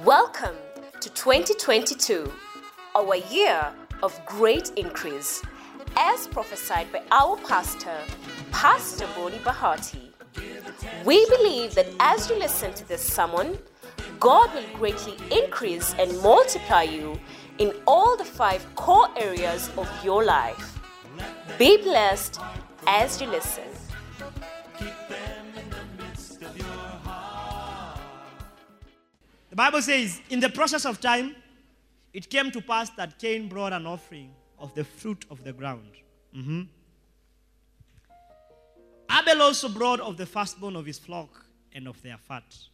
Welcome to 2022, our year of great increase, as prophesied by our pastor, Pastor Bonnie Bahati. We believe that as you listen to this sermon, God will greatly increase and multiply you in all the five core areas of your life. Be blessed as you listen. The Bible says, in the process of time, it came to pass that Cain brought an offering of the fruit of the ground. Mhm. Abel also brought of the firstborn of his flock and of their fat.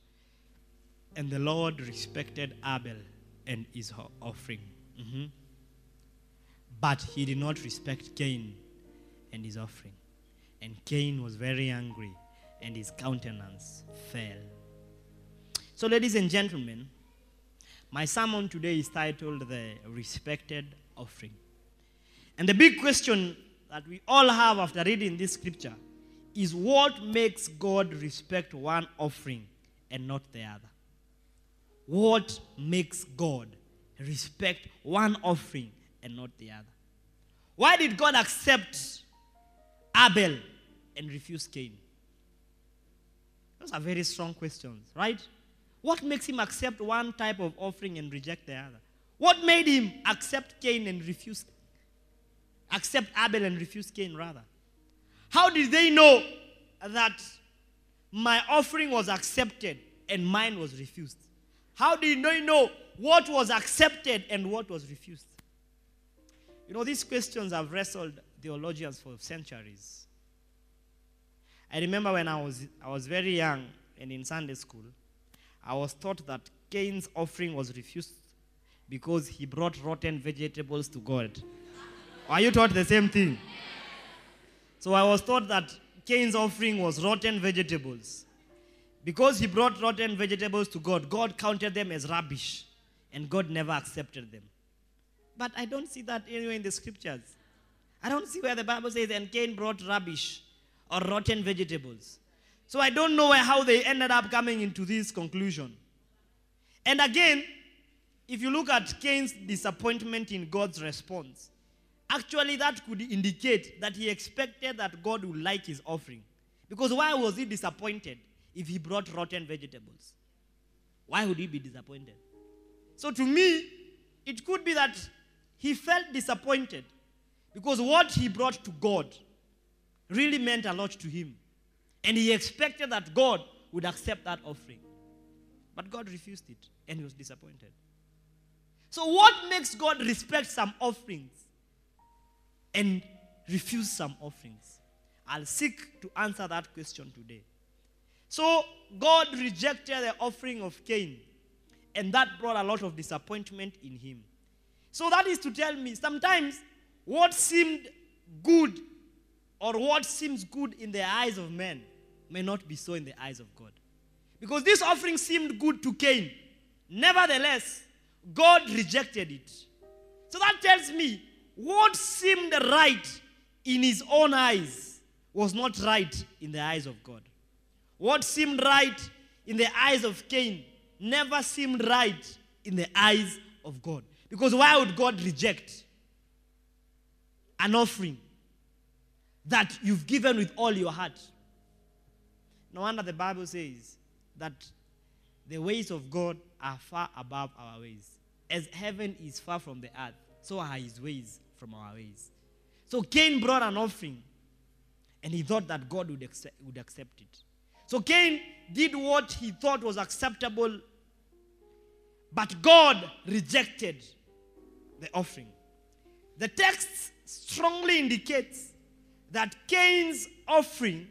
And the Lord respected Abel and his offering. Mhm. But he did not respect Cain and his offering. And Cain was very angry, and his countenance fell. So, ladies and gentlemen, my sermon today is titled The Respected Offering. And the big question that we all have after reading this scripture is what makes God respect one offering and not the other? What makes God respect one offering and not the other? Why did God accept Abel and refuse Cain? Those are very strong questions, right? What makes him accept one type of offering and reject the other? What made him accept Cain and refuse accept Abel and refuse Cain rather? How did they know that my offering was accepted and mine was refused? How did they know what was accepted and what was refused? You know, these questions have wrestled theologians for centuries. I remember when I was, I was very young and in Sunday school, I was taught that Cain's offering was refused because he brought rotten vegetables to God. Are you taught the same thing? So I was taught that Cain's offering was rotten vegetables. Because he brought rotten vegetables to God, God counted them as rubbish, and God never accepted them. But I don't see that anywhere in the scriptures. I don't see where the Bible says, and Cain brought rubbish or rotten vegetables. So I don't know how they ended up coming into this conclusion. And again, if you look at Cain's disappointment in God's response, actually that could indicate that he expected that God would like his offering. Because why was he disappointed if he brought rotten vegetables? Why would he be disappointed? So to me, it could be that he felt disappointed because what he brought to God really meant a lot to him. And he expected that God would accept that offering. But God refused it and he was disappointed. So, what makes God respect some offerings and refuse some offerings? I'll seek to answer that question today. So, God rejected the offering of Cain, and that brought a lot of disappointment in him. So, that is to tell me sometimes what seemed good or what seems good in the eyes of men may not be so in the eyes of God. Because this offering seemed good to Cain. Nevertheless, God rejected it. So that tells me what seemed right in his own eyes was not right in the eyes of God. What seemed right in the eyes of Cain never seemed right in the eyes of God. Because why would God reject an offering that you've given with all your heart? No wonder the Bible says that the ways of God are far above our ways. As heaven is far from the earth, so are his ways from our ways. So Cain brought an offering and he thought that God would accept, would accept it. So Cain did what he thought was acceptable, but God rejected the offering. The text strongly indicates that Cain's offering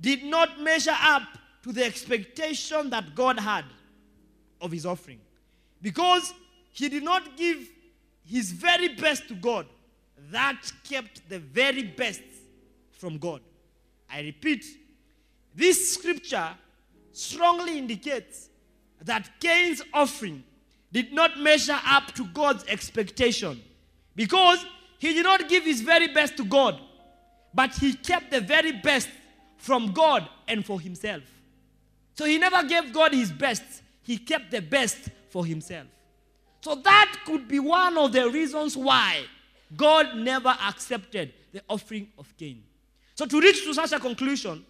did not measure up to the expectation that God had of his offering. Because he did not give his very best to God, that kept the very best from God. I repeat, this scripture strongly indicates that Cain's offering did not measure up to God's expectation because he did not give his very best to God, but he kept the very best from God and for himself. So he never gave God his best, he kept the best for himself. So that could be one of the reasons why God never accepted the offering of Cain. So to reach to such a conclusion,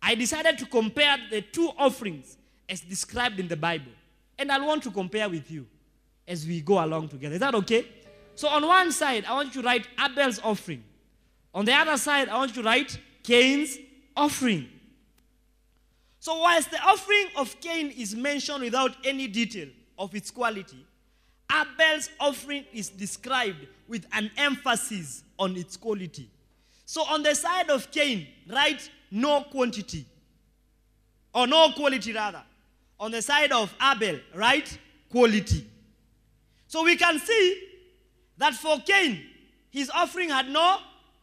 I decided to compare the two offerings as described in the Bible. And I want to compare with you as we go along together. Is that okay? So on one side, I want you to write Abel's offering. On the other side, I want you to write Cain's offering. So, whilst the offering of Cain is mentioned without any detail of its quality, Abel's offering is described with an emphasis on its quality. So, on the side of Cain, write no quantity, or no quality rather. On the side of Abel, write quality. So, we can see that for Cain, his offering had no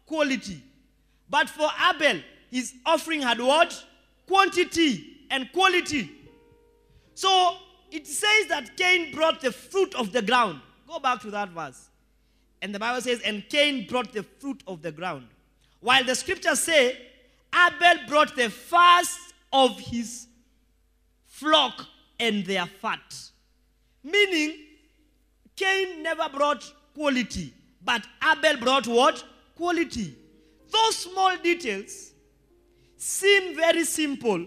quality. But for Abel, his offering had what? Quantity and quality. So it says that Cain brought the fruit of the ground. Go back to that verse. And the Bible says, and Cain brought the fruit of the ground. While the scriptures say, Abel brought the first of his flock and their fat. Meaning, Cain never brought quality, but Abel brought what? Quality. Those small details seem very simple,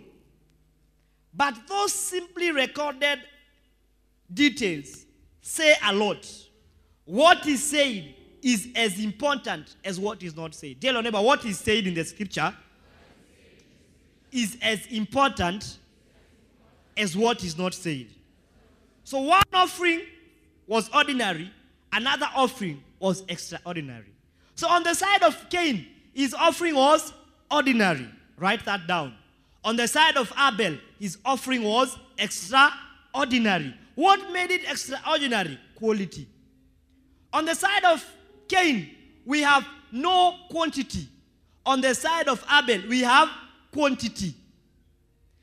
but those simply recorded details say a lot. What is said is as important as what is not said. Tell your neighbor, what is said in the scripture is as important as what is not said. So one offering was ordinary, another offering was extraordinary. So on the side of Cain, his offering was ordinary. Write that down. On the side of Abel, his offering was extraordinary. What made it extraordinary? Quality. On the side of Cain, we have no quantity. On the side of Abel, we have quantity.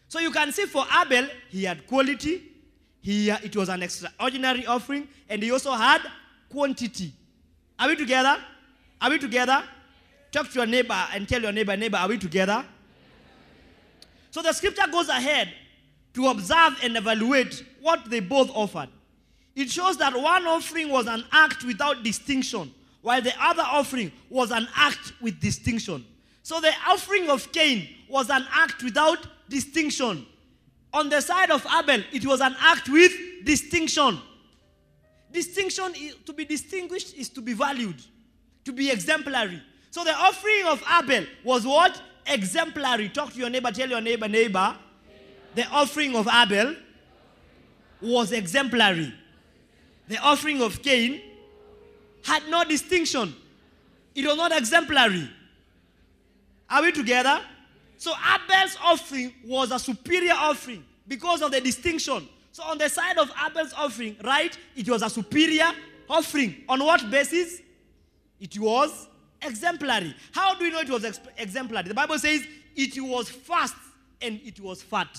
So you can see for Abel, he had quality, he, it was an extraordinary offering, and he also had quantity. Are we together? Are we together? Talk to your neighbor and tell your neighbor, neighbor, are we together? So the scripture goes ahead to observe and evaluate what they both offered. It shows that one offering was an act without distinction, while the other offering was an act with distinction. So the offering of Cain was an act without distinction. On the side of Abel, it was an act with distinction. Distinction, to be distinguished, is to be valued, to be exemplary. So the offering of Abel was what? Exemplary. Talk to your neighbor, tell your neighbor, neighbor, the offering of Abel was exemplary. The offering of Cain had no distinction. It was not exemplary. Are we together? So Abel's offering was a superior offering because of the distinction. So on the side of Abel's offering, right, it was a superior offering. On what basis? It was exemplary. How do we know it was ex- exemplary? The Bible says it was fast and it was fat.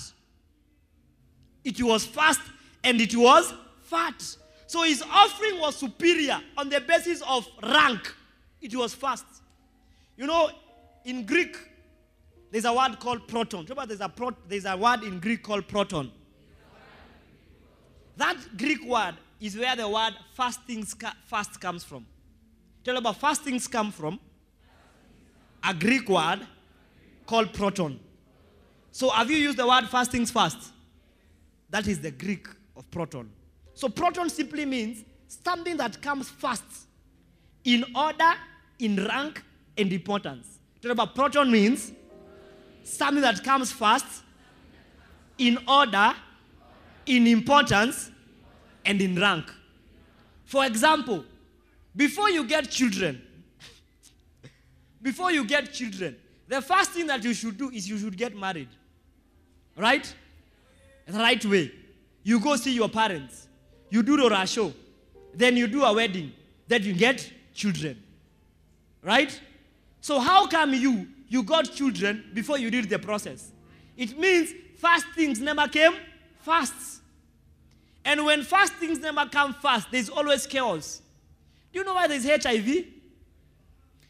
It was fast and it was fat. So his offering was superior on the basis of rank. It was fast. You know, in Greek, there's a word called proton. Remember, there's a, pro- there's a word in Greek called proton. That Greek word is where the word fasting fast comes from. Tell about fastings come from a Greek word called proton. So have you used the word fastings first? That is the Greek of proton. So proton simply means something that comes first in order, in rank, and importance. Tell about proton means something that comes first in order, in importance, and in rank. For example, before you get children, before you get children, the first thing that you should do is you should get married. Right? The right way. You go see your parents. You do the show. Then you do a wedding. Then you get children. Right? So how come you you got children before you did the process? It means fast things never came fast. And when fast things never come fast, there's always chaos. Do you know why there's HIV? Do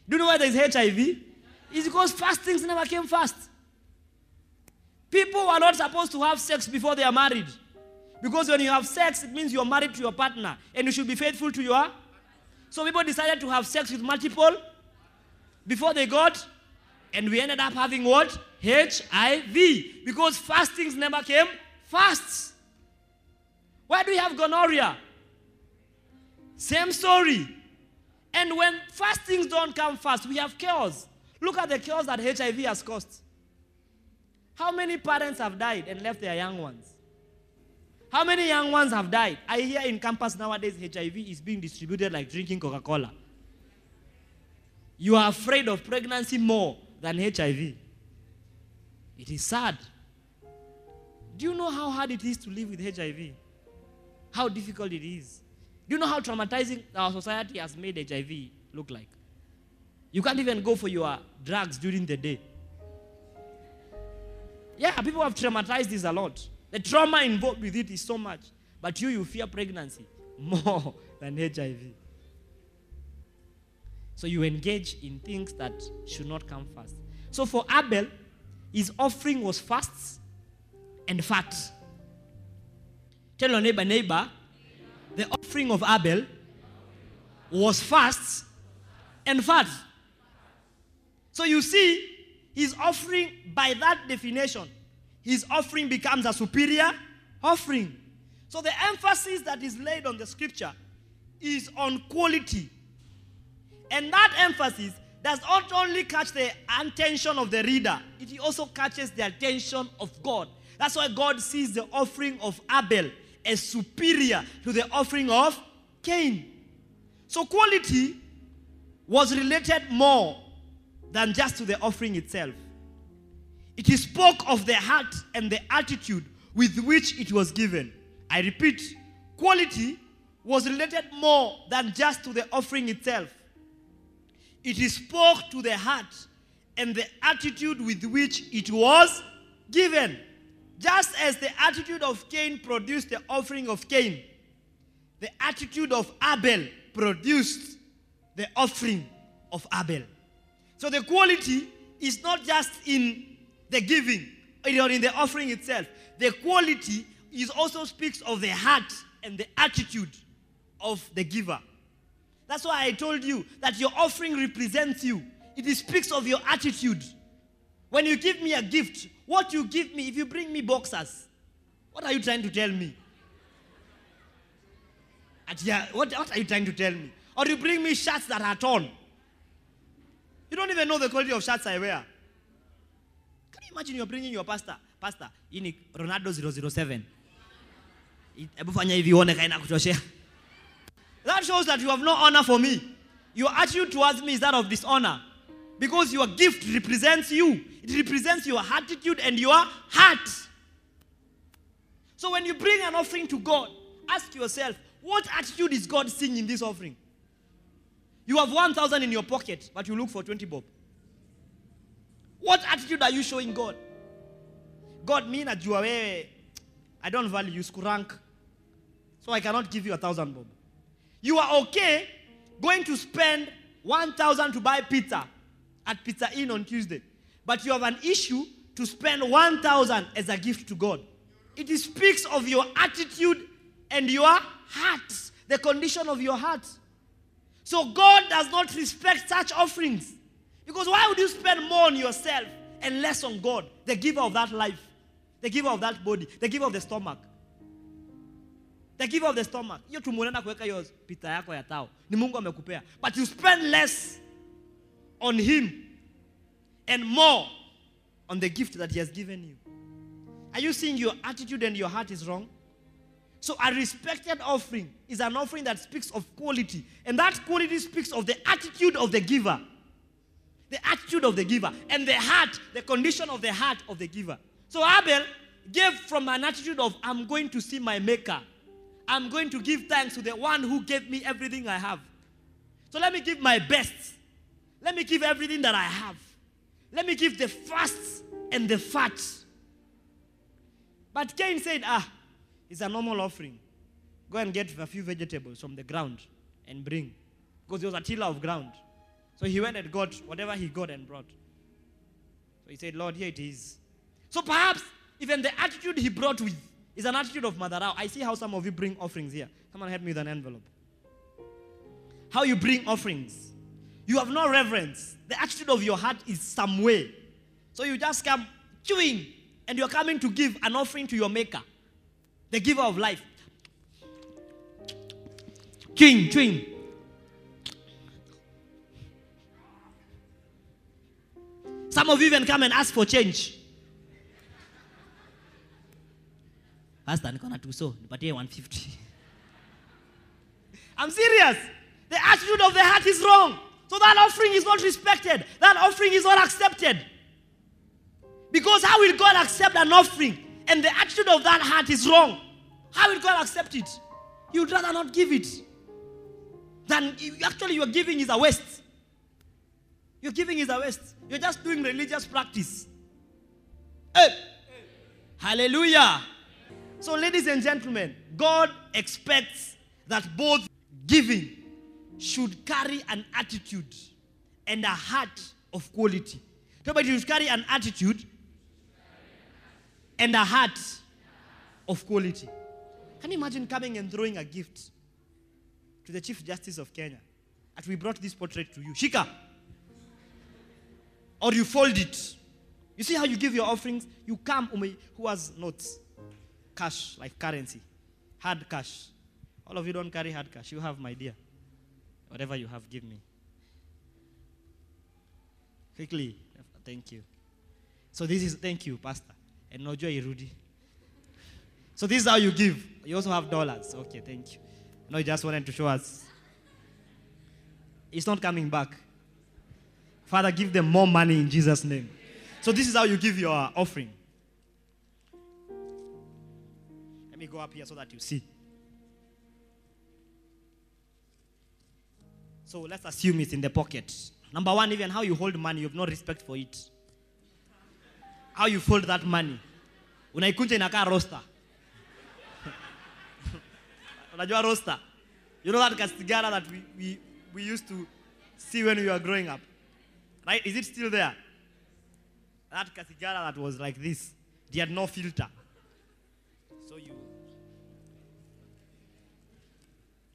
you know why there's HIV? It's because fast things never came fast. People were not supposed to have sex before they are married. Because when you have sex, it means you are married to your partner and you should be faithful to your. So people decided to have sex with multiple before they got, and we ended up having what? HIV. Because fastings never came fasts. Why do we have gonorrhea? Same story. And when fastings don't come fast, we have chaos. Look at the chaos that HIV has caused. How many parents have died and left their young ones? How many young ones have died? I hear in campus nowadays HIV is being distributed like drinking Coca Cola. You are afraid of pregnancy more than HIV. It is sad. Do you know how hard it is to live with HIV? How difficult it is. Do you know how traumatizing our society has made HIV look like? You can't even go for your drugs during the day. Yeah, people have traumatized this a lot. The trauma involved with it is so much. But you, you fear pregnancy more than HIV. So you engage in things that should not come first. So for Abel, his offering was fasts and fat. Tell your neighbor, neighbor, the offering of Abel was fasts and fat. So you see, his offering, by that definition, his offering becomes a superior offering. So the emphasis that is laid on the scripture is on quality. And that emphasis does not only catch the attention of the reader, it also catches the attention of God. That's why God sees the offering of Abel as superior to the offering of Cain. So quality was related more than just to the offering itself. It spoke of the heart and the attitude with which it was given. I repeat, quality was related more than just to the offering itself. It spoke to the heart and the attitude with which it was given. Just as the attitude of Cain produced the offering of Cain, the attitude of Abel produced the offering of Abel. So the quality is not just in the giving or in the offering itself. The quality is also speaks of the heart and the attitude of the giver. That's why I told you that your offering represents you. It speaks of your attitude. When you give me a gift, what you give me, if you bring me boxers, what are you trying to tell me? Yeah, what, what are you trying to tell me? Or you bring me shirts that are torn. You don't even know the quality of shirts I wear. Can you imagine you're bringing your pastor? Pastor, ni Ronaldo 007. Hebu fanya hivi uone kaina kutoshea. That shows that you have no honor for me. Your attitude towards me is that of dishonor. Because your gift represents you. It represents your attitude and your heart. So when you bring an offering to God, ask yourself, what attitude is God seeing in this offering? You have 1,000 in your pocket, but you look for 20 bob. What attitude are you showing God? God, me najua wewe, I don't value you, rank. So I cannot give you a thousand bob. You are okay going to spend 1,000 to buy pizza at Pizza Inn on Tuesday. But you have an issue to spend 1,000 as a gift to God. It speaks of your attitude and your heart, the condition of your heart. So God does not respect such offerings. Because why would you spend more on yourself and less on God, the giver of that life, the giver of that body, the giver of the stomach? The giver of the stomach. Hiyo tumunaenda kuweka hiyo pita yako ya tao. Ni Mungu. But you spend less on him and more on the gift that he has given you. Are you seeing your attitude and your heart is wrong? So, a respected offering is an offering that speaks of quality, and that quality speaks of the attitude of the giver. The attitude of the giver, and the heart, the condition of the heart of the giver. So, Abel gave from an attitude of, I'm going to see my maker. I'm going to give thanks to the one who gave me everything I have. So, let me give my best. Let me give everything that I have. Let me give the first and the fat. But Cain said, Ah, it's a normal offering. Go and get a few vegetables from the ground and bring. Because he was a tiller of ground. So he went and got whatever he got and brought. So he said, Lord, here it is. So perhaps even the attitude he brought with, is an attitude of Madarao. I see how some of you bring offerings here. Someone help me with an envelope. How you bring offerings. You have no reverence. The attitude of your heart is some way. So you just come chewing and you're coming to give an offering to your maker, the giver of life. Chewing, chewing. Some of you even come and ask for change. Pastor, niko na tuso, nipatie 150. I'm serious. The attitude of the heart is wrong. So that offering is not respected. That offering is not accepted. Because how will God accept an offering and the attitude of that heart is wrong? How will God accept it? You'd rather not give it. Than actually your giving is a waste. Your giving is a waste. You're just doing religious practice. Hey. Hallelujah. So, ladies and gentlemen, God expects that both giving should carry an attitude and a heart of quality. Somebody should carry an attitude and a heart of quality. Can you imagine coming and throwing a gift to the Chief Justice of Kenya? That we brought this portrait to you. Shika. Or you fold it. You see how you give your offerings? You come, who has notes? Cash, like currency. Hard cash. All of you don't carry hard cash. You have, my dear. Whatever you have, give me. Quickly. Thank you. So this is, thank you, Pastor. And Nojo Irudi. So this is how you give. You also have dollars. Okay, thank you. No, you just wanted to show us. It's not coming back. Father, give them more money in Jesus' name. So this is how you give your offering. Let me go up here so that you see. So let's assume it's in the pocket. Number one, even how you hold money, you have no respect for it. How you fold that money. Unaikunja inakaa roster. Unajua roster? You know that castigara that we, we, we used to see when we were growing up? Right? Is it still there? That castigara that was like this. They had no filter. So you.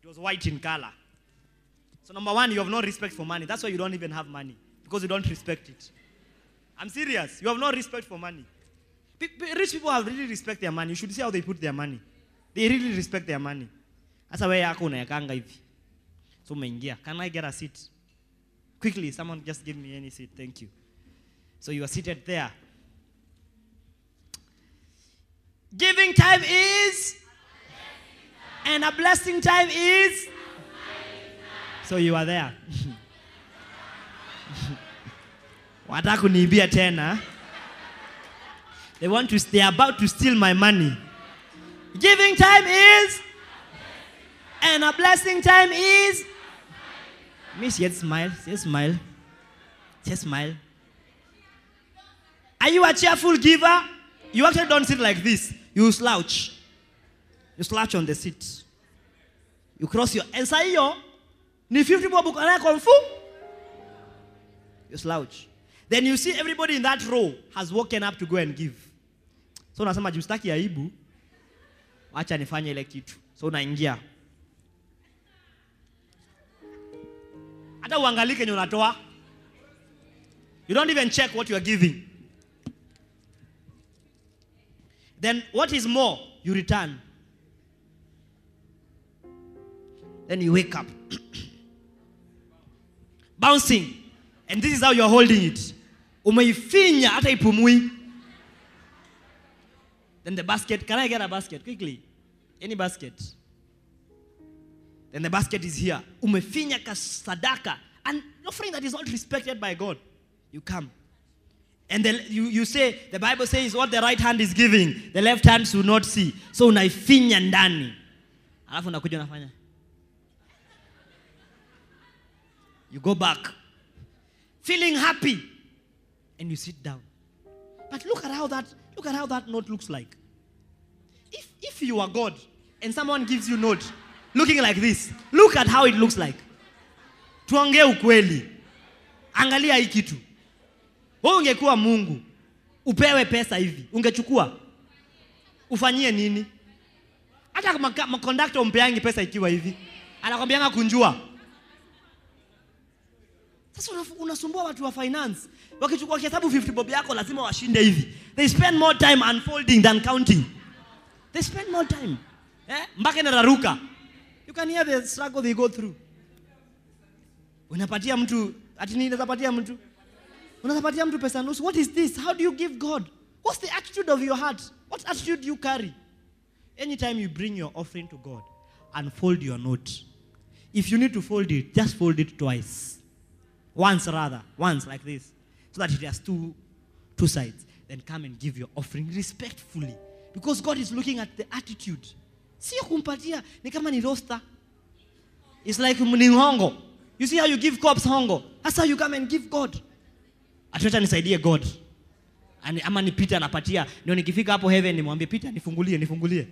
It was white in color. So, number one, you have no respect for money. That's why you don't even have money, because you don't respect it. I'm serious. You have no respect for money. Pe- Rich people have really respect their money. You should see how they put their money. They really respect their money. Sasa wewe yako unayakanga hivi. So umeingia. Can I get a seat? Quickly, someone just give me any seat. Thank you. So you are seated there. Giving time is and a blessing time is so you are there. Wataka kuniibia tena. They want to they are about to steal my money. Giving time is and a blessing time is Miss yet smile, yet smile. Just smile. Are you a cheerful giver? You actually don't sit like this. You slouch. You slouch on the seat. You cross your and say yo ni 50 bob fu. You slouch. Then you see everybody in that row has woken up to go and give. So unasema jistaki aibu. Acha nifanye ile kitu. So unaingia. Hata uangalike kenye unatoa. You don't even check what you are giving. Then what is more, you return. Then you wake up. Bouncing. And this is how you're holding it. Umeifinya hata ipumui. Then the basket, can I get a basket quickly? Any basket? Then the basket is here. Umefinya kasadaka. An offering that is not respected by God. You come. And the, you, you say, the Bible says what the right hand is giving, the left hand should not see. So unaifinya ndani. Alafu unakuja unafanya. You go back. Feeling happy. And you sit down. But look at how that look at how that note looks like. If if you are God and someone gives you note looking like this, look at how it looks like. Tuongee ukweli. Angalia hii kitu. Wewe ungekuwa Mungu, upewe pesa hivi, ungechukua ufanyie nini? hata maka- makondakta umpeangi pesa ikiwa hivi anakwambianga kunjua sasa unasumbua watu wa finance. Wakichukua kihesabu 50 bob yako lazima washinde hivi. They spend more time unfolding than counting. They spend more time. Eh? mpaka inararuka. You can hear the struggle they go through. Unapatia mtu ati nini unapatia mtu? Unapatia mtu pesa nusu. What is this? How do you give god? What's the attitude of your heart? What attitude you carry? Anytime you bring your offering to god unfold your note. If you need to fold it just fold it twice once rather once like this. So that it has two two sides. Then come and give your offering respectfully. Because god is looking at the attitude. Sio kumpatia ni kama ni roster it's like ni hongo. You see how you give cops hongo? That's how you come and give god. Atuacha nisaidie god. Ani, ama ni peter anapatia. Ndio nikifika hapo heaven nimwambie peter nifungulie nifungulie.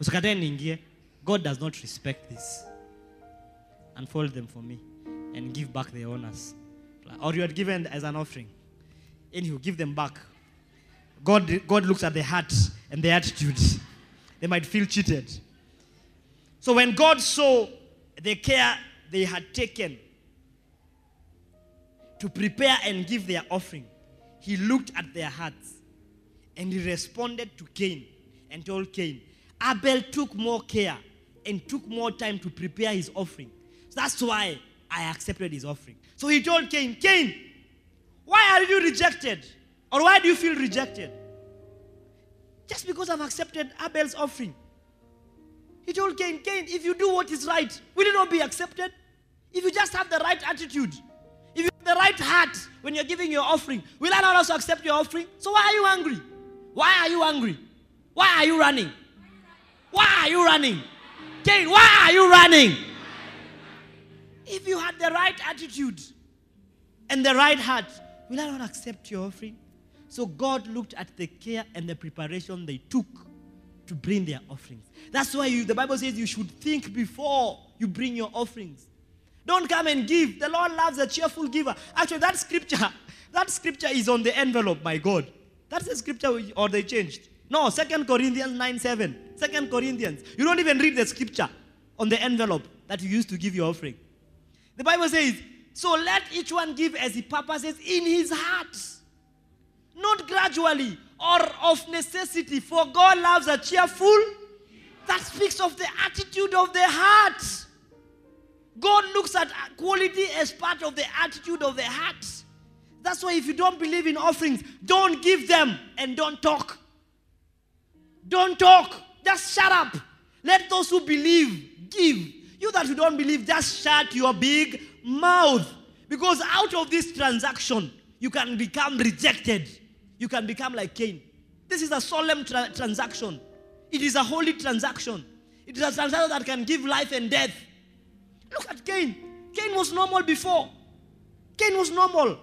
Usikatae niingie. God does not respect this. Unfold them for me and give back the owners or you had given as an offering. And you give them back. God god looks at the heart and the attitude. They might feel cheated. So when god saw the care they had taken to prepare and give their offering, he looked at their hearts and he responded to Cain and told Cain, Abel took more care and took more time to prepare his offering. So that's why I accepted his offering. So he told Cain, Cain, why are you rejected? Or why do you feel rejected? Just because I've accepted Abel's offering. He told Cain, Cain, if you do what is right, will it not be accepted? If you just have the right attitude, if you have the right heart when you're giving your offering, will I not also accept your offering? So why are you angry? Why are you angry? Why are you running? Why are you running? Cain, why are you running? If you had the right attitude and the right heart, will I not accept your offering? So God looked at the care and the preparation they took to bring their offerings. That's why you, the Bible says you should think before you bring your offerings. Don't come and give. The Lord loves a cheerful giver. Actually, that scripture, that scripture is on the envelope, my God. That's the scripture, we- or they changed. No, Second Corinthians 9 7. 2 Corinthians. You don't even read the scripture on the envelope that you used to give your offering. The Bible says, So let each one give as he purposes in his heart, not gradually or of necessity, for God loves a cheerful. That speaks of the attitude of the heart. God looks at quality as part of the attitude of the heart. That's why if you don't believe in offerings, don't give them and don't talk. Don't talk. Just shut up. Let those who believe give. You that you don't believe, just shut your big mouth. Because out of this transaction, you can become rejected. You can become like Cain. This is a solemn tra- transaction. It is a holy transaction. It is a transaction that can give life and death. Look at Cain. Cain was normal before. Cain was normal.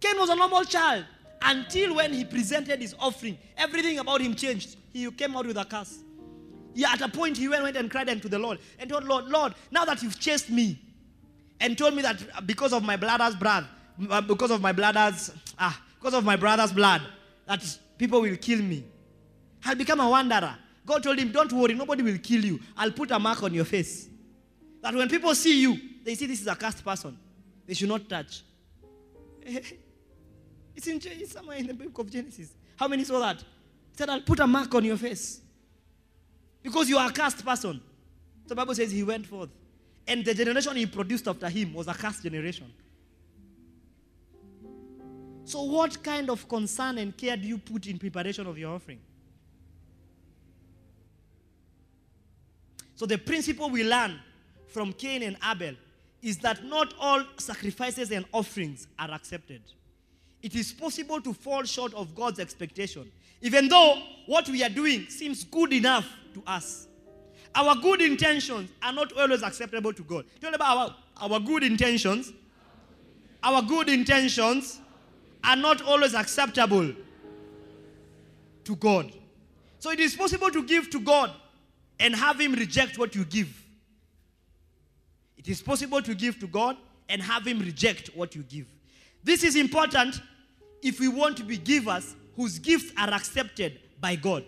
Cain was a normal child until when he presented his offering. Everything about him changed. He came out with a curse. Yeah, at a point he went, went and cried unto the Lord and told Lord, Lord, now that you've chased me and told me that because of my brother's blood, uh, because of my brother's ah, because of my brother's blood, that people will kill me. I'll become a wanderer. God told him, Don't worry, nobody will kill you. I'll put a mark on your face. That when people see you, they see this is a cast person. They should not touch. it's, in, it's somewhere in the book of Genesis. How many saw that? He said, I'll put a mark on your face. Because you are a cast person. The Bible says he went forth. And the generation he produced after him was a cast generation. So, what kind of concern and care do you put in preparation of your offering? So, the principle we learn from Cain and Abel is that not all sacrifices and offerings are accepted. It is possible to fall short of God's expectation, even though what we are doing seems good enough to us. Our good intentions are not always acceptable to God. Tell about our, our good intentions. Our good intentions are not always acceptable to God. So it is possible to give to God and have Him reject what you give. It is possible to give to God and have Him reject what you give. This is important if we want to be givers whose gifts are accepted by God.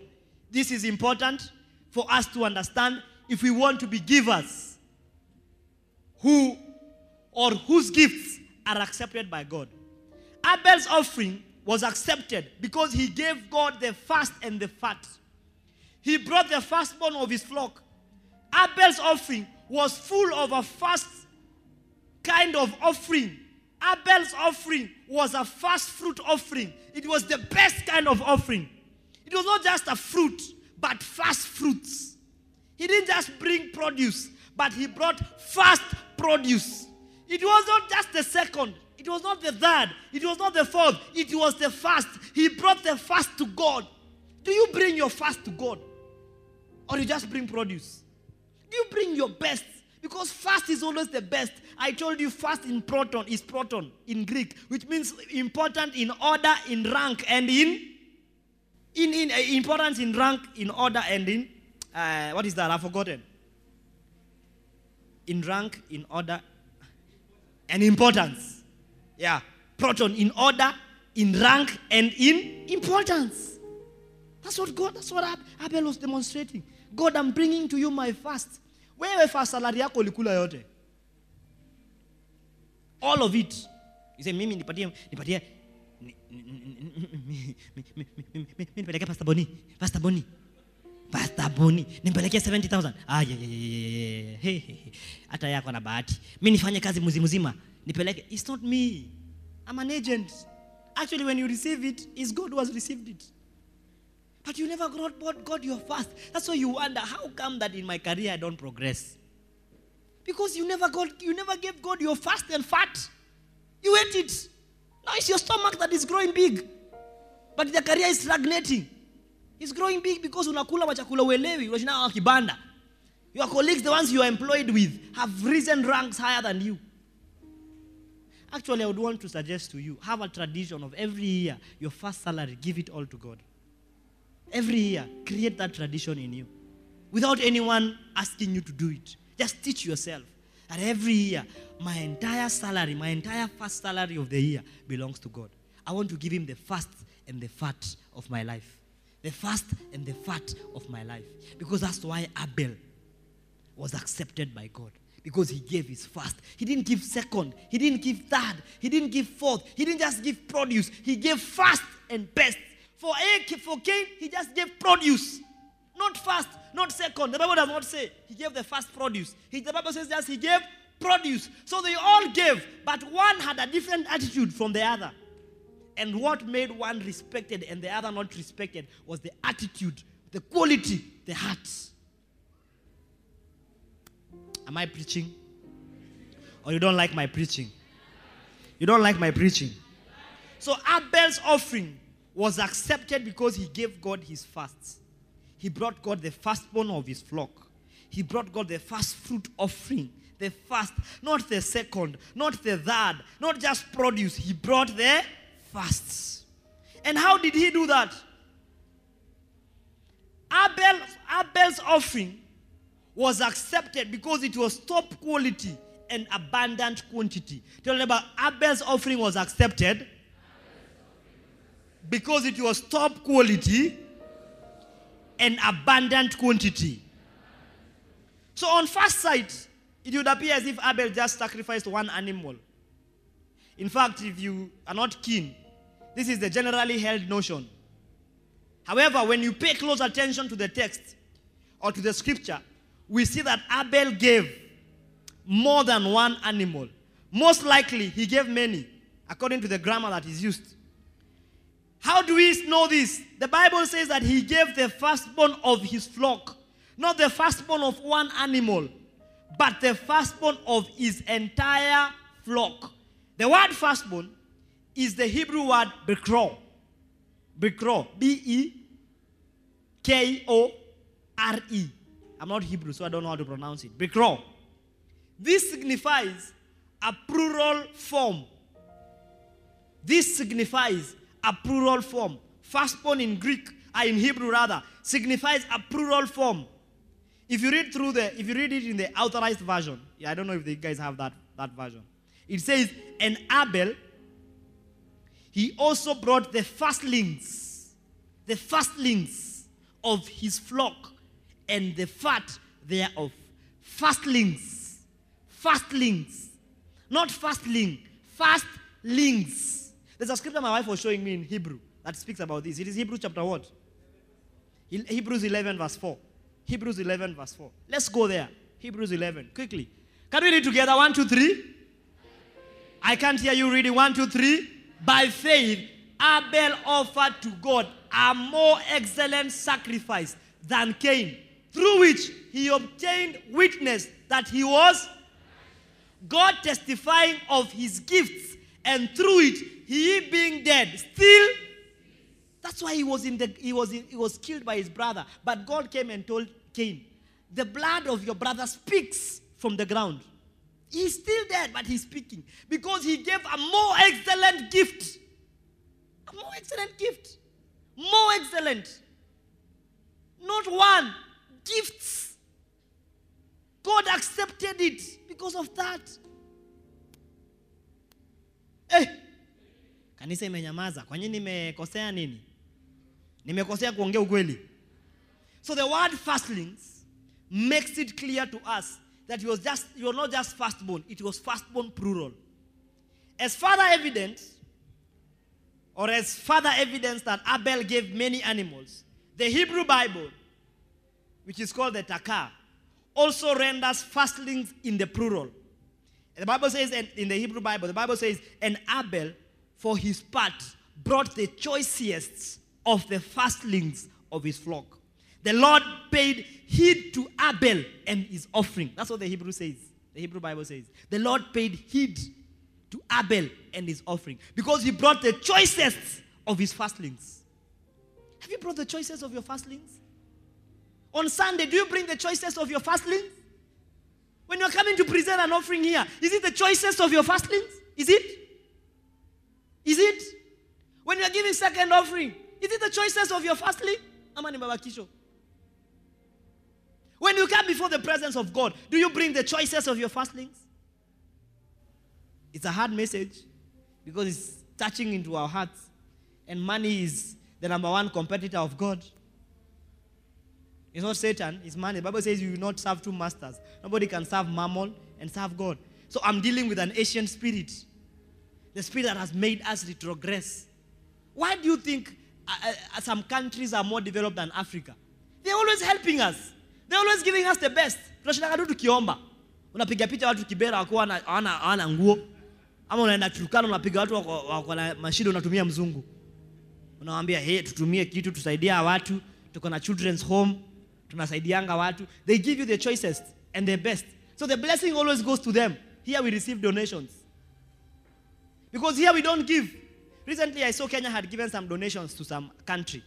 This is important for us to understand if we want to be givers who or whose gifts are accepted by God. Abel's offering was accepted because he gave God the first and the fat. He brought the firstborn of his flock. Abel's offering was full of a first kind of offering. Abel's offering was a first fruit offering. It was the best kind of offering. It was not just a fruit, but first fruits. He didn't just bring produce, but he brought first produce. It was not just the second, it was not the third, it was not the fourth, it was the first. He brought the first to God. Do you bring your first to God? Or you just bring produce? Do you bring your best? Because fast is always the best. I told you fast in proton is proton in Greek, which means important in order, in rank, and in in, in uh, importance in rank, in order, and in uh, what is that? I've forgotten. In rank, in order, and importance. Yeah. Proton in order, in rank, and in importance. That's what God, that's what Abel was demonstrating. God, I'm bringing to you my fast. Wewe fast salary yako ulikula yote. All of it. You say, mimi nipatie, nipatie, nipelekee Pastor Bonnie, Pastor Bonnie, Pastor Bonnie, nimpelekee 70,000. Ah, yeah, yeah, yeah, yeah. Hey, hey. Hata yako na bahati. Mimi nifanye kazi mwezi mzima, nipeleke. It's not me. I'm an agent. Actually, when you receive it, it's God who has received it. But you never got, God, got your fast. That's why you wonder, how come that in my career I don't progress? Because you never got, you never gave God your fast and fat. You ate it. Now it's your stomach that is growing big. But the career is stagnating. It's growing big because unakula machakula uelewi, unashinda kibanda. Your colleagues, the ones you are employed with, have risen ranks higher than you. Actually, I would want to suggest to you have a tradition of every year, your first salary, give it all to God. Every year, create that tradition in you without anyone asking you to do it. Just teach yourself that every year, my entire salary, my entire first salary of the year belongs to God. I want to give Him the first and the fat of my life. The first and the fat of my life. Because that's why Abel was accepted by God. Because he gave his first. He didn't give second. He didn't give third. He didn't give fourth. He didn't just give produce. He gave first and best. For A, for Cain, he just gave produce. Not first, not second. The Bible does not say he gave the first produce. He, the Bible says just he gave produce. So they all gave, but one had a different attitude from the other. And what made one respected and the other not respected was the attitude, the quality, the heart. Am I preaching? Or you don't like my preaching? You don't like my preaching? So Abel's offering was accepted because he gave God his first. He brought God the firstborn of his flock. He brought God the first fruit offering, the first, not the second, not the third, not just produce. He brought the first. And how did he do that? Abel, Abel's offering was accepted because it was top quality and abundant quantity. Tell them about Abel's offering was accepted because it was top quality and abundant quantity. So, on first sight, it would appear as if Abel just sacrificed one animal. In fact, if you are not keen, this is the generally held notion. However, when you pay close attention to the text or to the scripture, we see that Abel gave more than one animal. Most likely, he gave many, according to the grammar that is used. How do we know this? The Bible says that he gave the firstborn of his flock, not the firstborn of one animal, but the firstborn of his entire flock. The word firstborn is the Hebrew word bekro. Bekro. B E K O R E. I'm not Hebrew, so I don't know how to pronounce it. Bekro. This signifies a plural form. This signifies a plural form. Firstborn in Greek, uh, in Hebrew rather, signifies a plural form. If you read through the, if you read it in the authorized version, yeah, I don't know if you guys have that, that version. It says, and Abel, he also brought the firstlings, the firstlings of his flock, and the fat thereof. Fastlings. Fastlings. Not fastling. Fastlings. There's a scripture my wife was showing me in Hebrew that speaks about this. It is Hebrews chapter what? Hebrews 11 verse 4. Hebrews 11 verse 4. Let's go there. Hebrews 11. Quickly. Can we read together? One, two, three. I can't hear you reading. One, two, three. By faith, Abel offered to God a more excellent sacrifice than Cain, through which he obtained witness that he was God testifying of his gifts, and through it, he being dead, still. That's why he was in the he was in, he was killed by his brother. But God came and told Cain, "The blood of your brother speaks from the ground." He's still dead, but he's speaking because he gave a more excellent gift. A more excellent gift. More excellent. Not one. Gifts. God accepted it because of that. Eh. Kanisa imenyamaza. Kwa nini nimekosea nini? Nimekosea kuongea ukweli. So the word fastlings makes it clear to us that he was just you were not just firstborn, it was firstborn plural. As further evidence, or as further evidence that Abel gave many animals, the Hebrew Bible, which is called the Tanakh, also renders firstlings in the plural. The Bible says in the Hebrew Bible, the Bible says, and Abel, for his part, brought the choicest of the firstlings of his flock. The Lord paid heed to Abel and his offering. That's what the Hebrew says. The Hebrew Bible says. The Lord paid heed to Abel and his offering because he brought the choicest of his firstlings. Have you brought the choicest of your firstlings? On Sunday, do you bring the choicest of your firstlings? When you're coming to present an offering here, is it the choicest of your firstlings? Is it? Is it? When you're giving second offering, is it the choices of your mabakisho? When you come before the presence of God, do you bring the choices of your firstlings? It's a hard message because it's touching into our hearts. And money is the number one competitor of God. It's not Satan, it's money. The Bible says you will not serve two masters. Nobody can serve mammon and serve God. So I'm dealing with an ancient spirit. The spirit that has made us retrogress. Why do you think uh, uh, some countries are more developed than Africa? They're always helping us. They're always giving us the best. Tunashindanga tu tukiomba. Unapiga picha watu Kibera wakuwa hawana hawana nguo. Ama unaenda Turkana unapiga watu wako na mashida unatumia mzungu. Unawaambia, "Hey, tutumie kitu tusaidia watu. Tuko na children's home. Tunasaidianga watu." They give you the choicest and the best. So the blessing always goes to them. Here we receive donations. Because here we don't give. Recently I saw Kenya had given some donations to some country.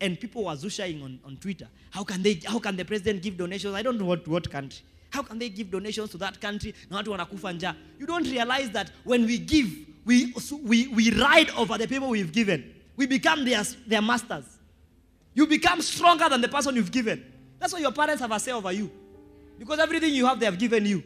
and people were zushing on, on Twitter. How can they how can the president give donations? I don't know what, what country. How can they give donations to that country? You don't realize that when we give, we, we, we ride over the people we've given. We become their, their masters. You become stronger than the person you've given. That's why your parents have a say over you. Because everything you have, they have given you.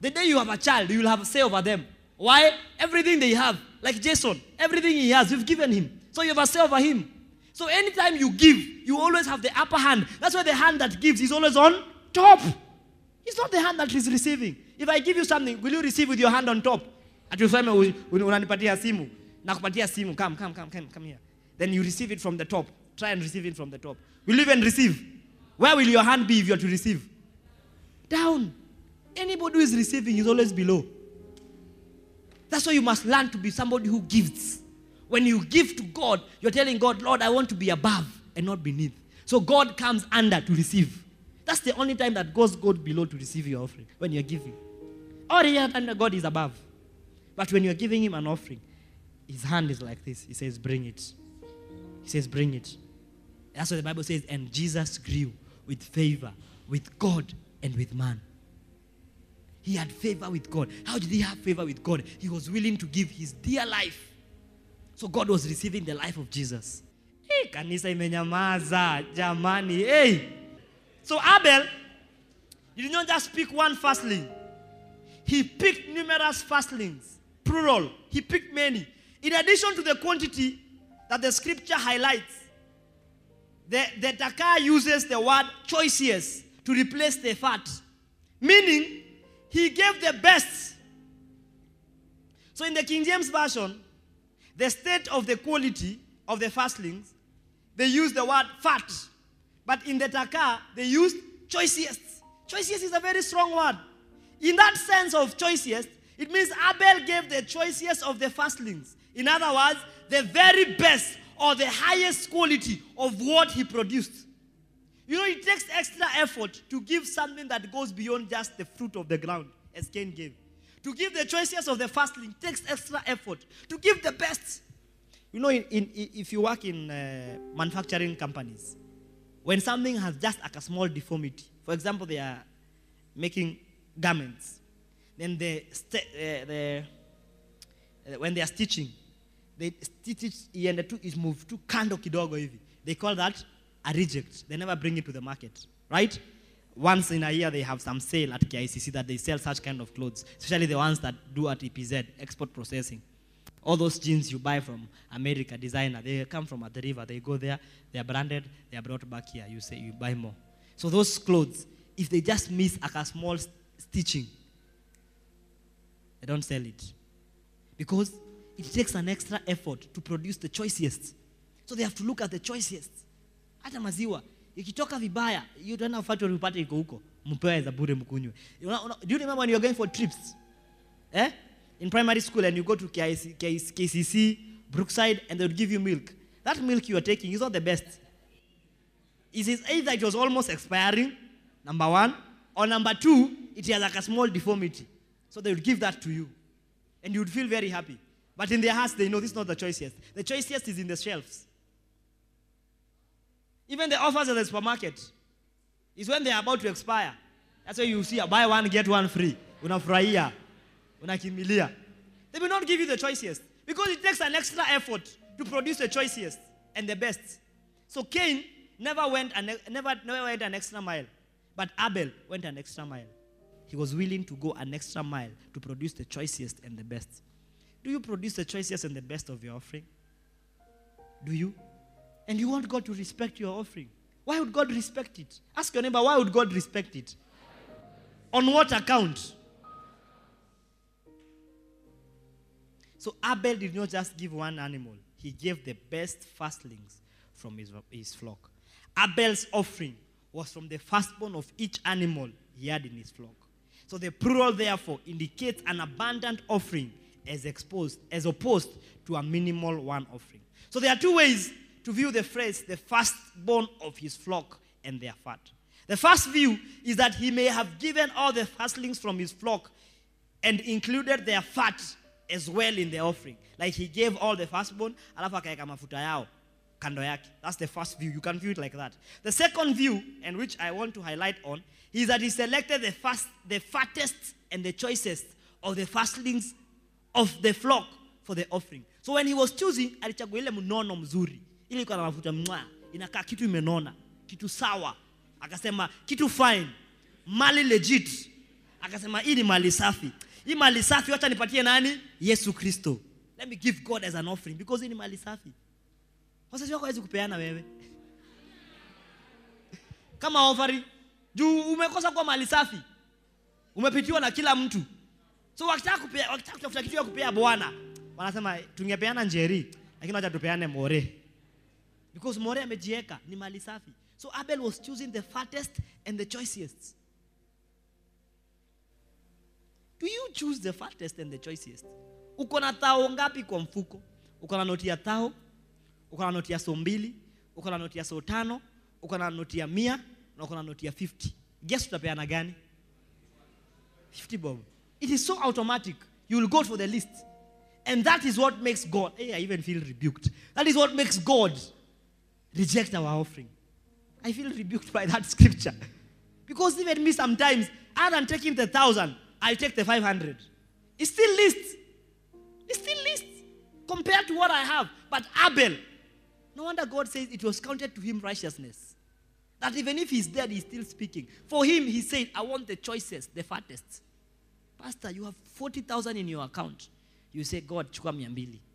The day you have a child, you will have a say over them. Why? Everything they have, like Jason, everything he has, you've given him. So you have a say over him. So anytime you give, you always have the upper hand. That's why the hand that gives is always on top. It's not the hand that is receiving. If I give you something, will you receive with your hand on top? Simu, nakupatia simu, come, come, come, come, come here. Then you receive it from the top. Try and receive it from the top. Will you even receive? Where will your hand be if you are to receive? Down. Anybody who is receiving is always below. That's why you must learn to be somebody who gives. When you give to God, you're telling God, Lord, I want to be above and not beneath. So God comes under to receive. That's the only time that goes God below to receive your offering, when you're giving. All the other time God is above. But when you're giving him an offering, his hand is like this. He says, Bring it. He says, Bring it. That's what the Bible says. And Jesus grew with favor with God and with man. He had favor with God. How did he have favor with God? He was willing to give his dear life. So God was receiving the life of Jesus. Hey, kanisa imenyamaza jamani. Hey. So Abel he did not just pick one firstling. He picked numerous firstlings, plural. He picked many. In addition to the quantity that the scripture highlights, the, the Tanakh uses the word choicest to replace the fat. Meaning, he gave the best. So in the King James Version, the state of the quality of the firstlings, they use the word fat. But in the Tanakh, they used choicest. Choicest is a very strong word. In that sense of choicest, it means Abel gave the choicest of the firstlings. In other words, the very best or the highest quality of what he produced. You know, it takes extra effort to give something that goes beyond just the fruit of the ground, as Cain gave. To give the choices of the firstling takes extra effort. To give the best. You know, in, in, if you work in uh, manufacturing companies, when something has just like a small deformity, for example, they are making garments, then the, st- uh, the uh, when they are stitching, they stitch it iende tu is move tu kando kidogo. They call that a reject. They never bring it to the market, right? Once in a year, they have some sale at KICC that they sell such kind of clothes, especially the ones that do at EPZ, export processing. All those jeans you buy from America, designer, they come from Athi River. They go there, they are branded, they are brought back here. You say you buy more. So those clothes, if they just miss like a small st- stitching, they don't sell it. Because it takes an extra effort to produce the choicest. So they have to look at the choicest. Hata maziwa ikitoka vibaya, you don't have factory upate iko huko, mpewe za bure mkunywe. Do you remember when you were going for trips? Eh? In primary school and you go to KIC, KCC, Brookside, and they would give you milk. That milk you are taking is not the best. It is either it was almost expiring, number one, or number two, it has like a small deformity. So they would give that to you. And you would feel very happy. But in their hearts, they know this is not the choicest. The choicest is in the shelves. Even the offers at the supermarket is when they are about to expire. That's why you see a buy one, get one free. Unafurahia. Unakimilia. They will not give you the choicest because it takes an extra effort to produce the choicest and the best. So Cain never went an, never, never went an extra mile, but Abel went an extra mile. He was willing to go an extra mile to produce the choicest and the best. Do you produce the choicest and the best of your offering? Do you? And you want God to respect your offering. Why would God respect it? Ask your neighbor, why would God respect it? On what account? So Abel did not just give one animal, he gave the best firstlings from his, his flock. Abel's offering was from the firstborn of each animal he had in his flock. So the plural, therefore, indicates an abundant offering as exposed, as opposed to a minimal one offering. So there are two ways to view the phrase the firstborn of his flock and their fat. The first view is that he may have given all the firstlings from his flock and included their fat as well in the offering. Like he gave all the firstborn, alafu akaeka mafuta yao kando. That's the first view. You can view it like that. The second view, and which I want to highlight on, is that he selected the first, the fattest and the choicest of the firstlings of the flock for the offering. So when he was choosing, alichagua ile mnono mzuri. Ile iko na mafuta mwa, inakaa kitu imenona, kitu sawa. Akasema kitu fine, mali legit. Akasema hii ni mali safi. Hii mali safi wacha nipatie nani? Yesu Kristo. Let me give God as an offering because hii ni mali safi. Wazazi wako hawezi kupeana wewe. Kama ofari, juu umekosa kuwa mali safi. Umepitiwa na kila mtu. So wakitaka kutafuta kitu ya kupea Bwana, wanasema tungepeana njeri, lakini wacha tupeane more. Because more amejieka ni mali safi. So Abel was choosing the fattest and the choicest. Do you choose the fattest and the choicest? Uko na tao ngapi kwa mfuko? Uko na noti ya tao? Uko na noti ya so mbili? Uko na noti ya so tano? Uko na noti ya mia? Na uko na noti ya 50. Guess utapeana gani? 50 bob. It is so automatic. You will go for the list. And that is what makes God, hey, I even feel rebuked. That is what makes God reject our offering. I feel rebuked by that scripture. Because even me sometimes, other than taking the thousand, I take the 500. It's still list. It's still list compared to what I have. But Abel, no wonder God says it was counted to him righteousness. That even if he's dead, he's still speaking. For him, he said, I want the choicest, the fattest. Pastor, you have 40,000 in your account. You say, God, chukua mia mbili. Na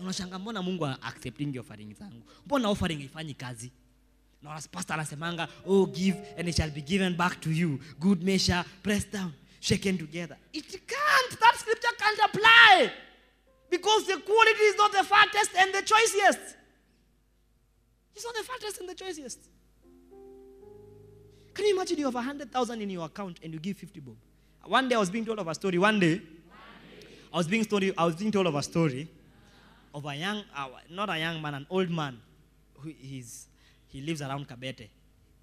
unashanga mbona Mungu accepting offering zangu? Mbona offering haifanyi kazi? na as pastor anasemanga oh give and it shall be given back to you. Good measure pressed down shaken together. It can't. That scripture can't apply. Because the quality is not the fattest and the choicest. It's not the fattest and the choicest. Can you imagine you have 100000 in your account and you give 50 bob? One day i was being told of a story one day. I was being story. I was being told of a story of a young, uh, not a young man, an old man. Who he's, he lives around Kabete.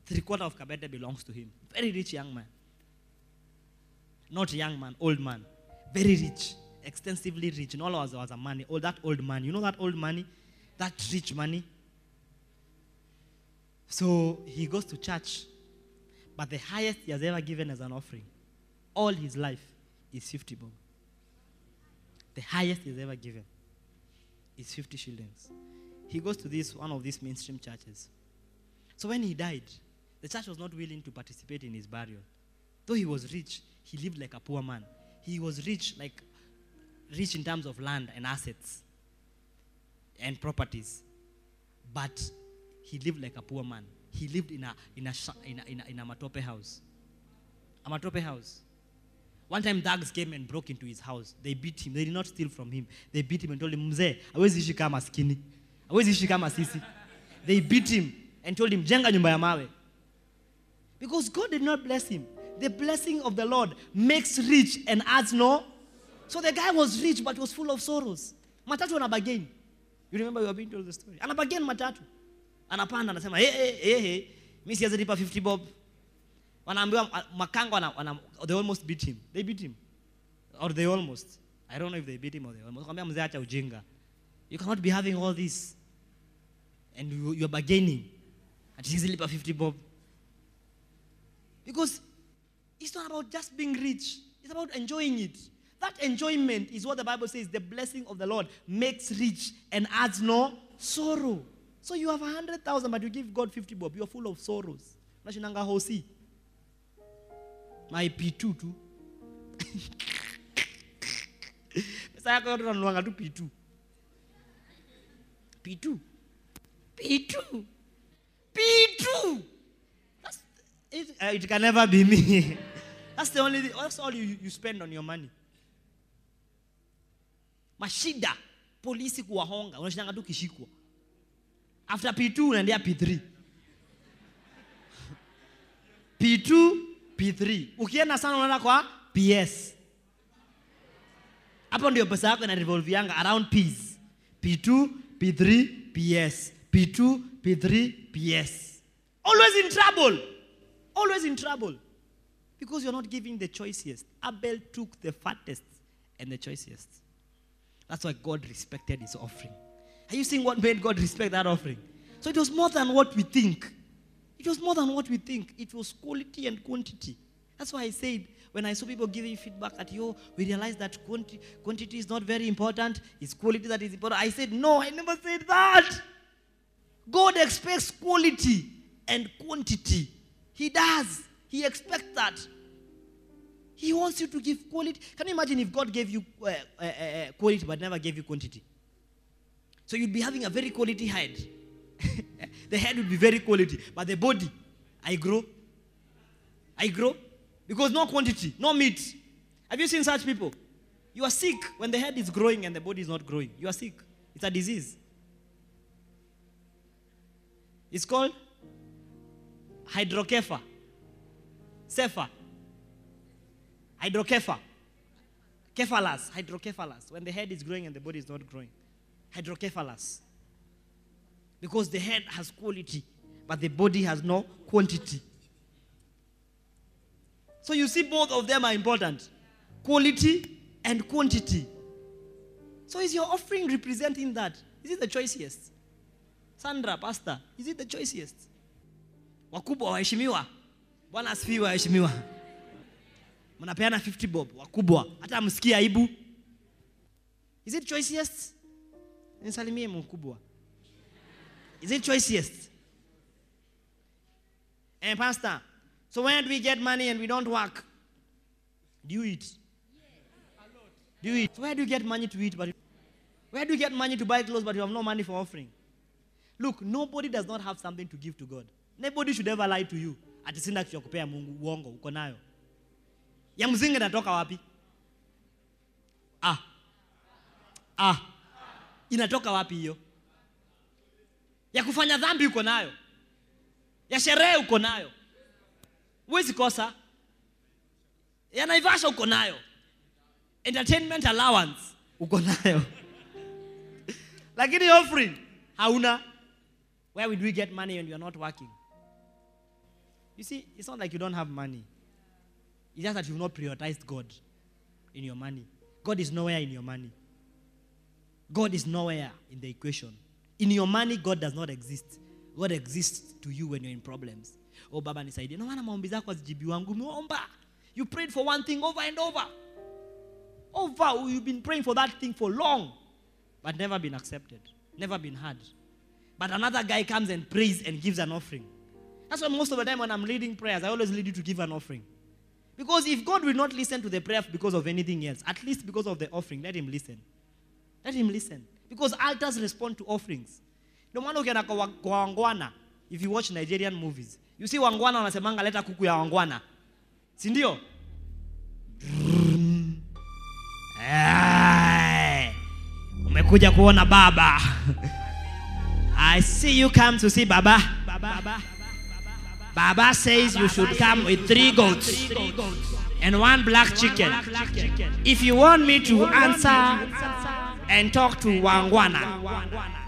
Three quarter of Kabete belongs to him. Very rich young man. Not young man, old man. Very rich, extensively rich. And all was was a money. All that old money. You know that old money, that rich money. So he goes to church, but the highest he has ever given as an offering, all his life, is 50 bob. The highest he's ever given is 50 shillings. He goes to this one of these mainstream churches. So when he died, the church was not willing to participate in his burial. Though he was rich, he lived like a poor man. He was rich, like rich in terms of land and assets and properties. But he lived like a poor man. He lived in a, in a, in a, in a, in a matope house. A matope house. One time thugs came and broke into his house. They beat him. They did not steal from him. They beat him and told him, Mzee, hawezi ishi kama skini. Hawezi ishi kama sisi. They beat him and told him, jenga nyumba ya mawe. Because God did not bless him. The blessing of the Lord makes rich and adds no. So the guy was rich but was full of sorrows. Matatu anabagain. You remember you were being told the story. Anabagain matatu. Anapanda anasema, eh, eh, eh, hey, hey, hey, hey. Mimi siwezi lipa 50 bob. Wanaambiwa ah, makanga wana, wana, they almost beat him. They beat him. Or they almost. I don't know if they beat him or they almost. Kwambia mzee acha ujinga. You cannot be having all this. And you, you're bargaining. At least lipa 50 bob. Because it's not about just being rich, it's about enjoying it. That enjoyment is what the Bible says the blessing of the Lord makes rich and adds no sorrow. So you have a hundred thousand, but you give God 50 bob, you're full of sorrows. Unashinanga hosi. P2 tu. Pesa yako yote unanuanga tu P2. P2. P2. P2. That's, it, uh, it can never be me. that's the only. That's all you, you spend on your money. Mashida, polisi kuwahonga, unashindanga tu kishikwa. After P2 unaendea P3. P2, P3. Ukienda sana unaenda kwa PS. Hapo ndio pesa yako ina revolve yanga around P's. P2, P3, PS. P2, P3, PS. Always in trouble. Always in trouble. Because you're not giving the choicest. Abel took the fattest and the choicest. That's why God respected his offering. Are you seeing what made God respect that offering? So it was more than what we think. It was more than what we think. It was quality and quantity. That's why I said when I saw people giving feedback at you, we realized that quanti- quantity is not very important. It's quality that is important. I said no, I never said that. God expects quality and quantity. He does. He expects that. He wants you to give quality. Can you imagine if God gave you uh, uh, uh, quality but never gave you quantity? So you'd be having a very quality head. the head would be very quality, but the body, I grow. I grow because no quantity, no meat. Have you seen such people? You are sick when the head is growing and the body is not growing. You are sick. It's a disease. It's called hydrocepha. Cepha. Hydrocepha. Cephalus. Hydrocephalus. When the head is growing and the body is not growing. Hydrocephalus. Because the head has quality, but the body has no quantity. So you see, both of them are important quality and quantity. So is your offering representing that? Is it the choicest? Sandra, Pastor, is it the choicest? Wakubwa waheshimiwa. Bwana asifiwe waheshimiwa. Mnapeana 50 bob wakubwa, hata msikie aibu. Is it choicest? Nisalimie mkubwa. Is it choicest? And Pastor, so when do we get money and we don't work? Do you eat? Do you eat? So where do you get money to eat? But where do you get money to buy clothes but you have no money for offering? Look, nobody does not have something to give to God. nobody should ever lie to you ati sina kitu ya kupea mungu uongo uko nayo ya mzingi inatoka wapi ah. Ah. inatoka wapi hiyo ya kufanya dhambi uko nayo. Ya sherehe uko nayo. Huwezi kosa. Ya naivasha uko nayo. Entertainment allowance uko nayo. Lakini offering hauna. Where would we get money when you are not working? You see it's not like you don't have money. It's just that you've not prioritized god in your money. God is nowhere in your money. God is nowhere in the equation in your money god does not exist. God exists to you when you're in problems. Oh baba nisaidie. No maana maombi zako hazijibi wangu umeomba. You prayed for one thing over and over. Over. You've been praying for that thing for long but never been accepted. Never been heard. But another guy comes and prays and gives an offering. That's why most of the time when i'm leading prayers i always lead you to give an offering. Because if god will not listen to the prayer because of anything else at least because of the offering let him listen. Let him listen because altars respond to offerings. Ndio maana ukienda kwa, wangwana if you watch nigerian movies you see wangwana wanasemanga leta kuku ya wangwana. Si ndio? Ai, umekuja kuona baba. I see you come to see baba baba says you should come with three goats and one black chicken. If you want me to answer and talk to wangwana.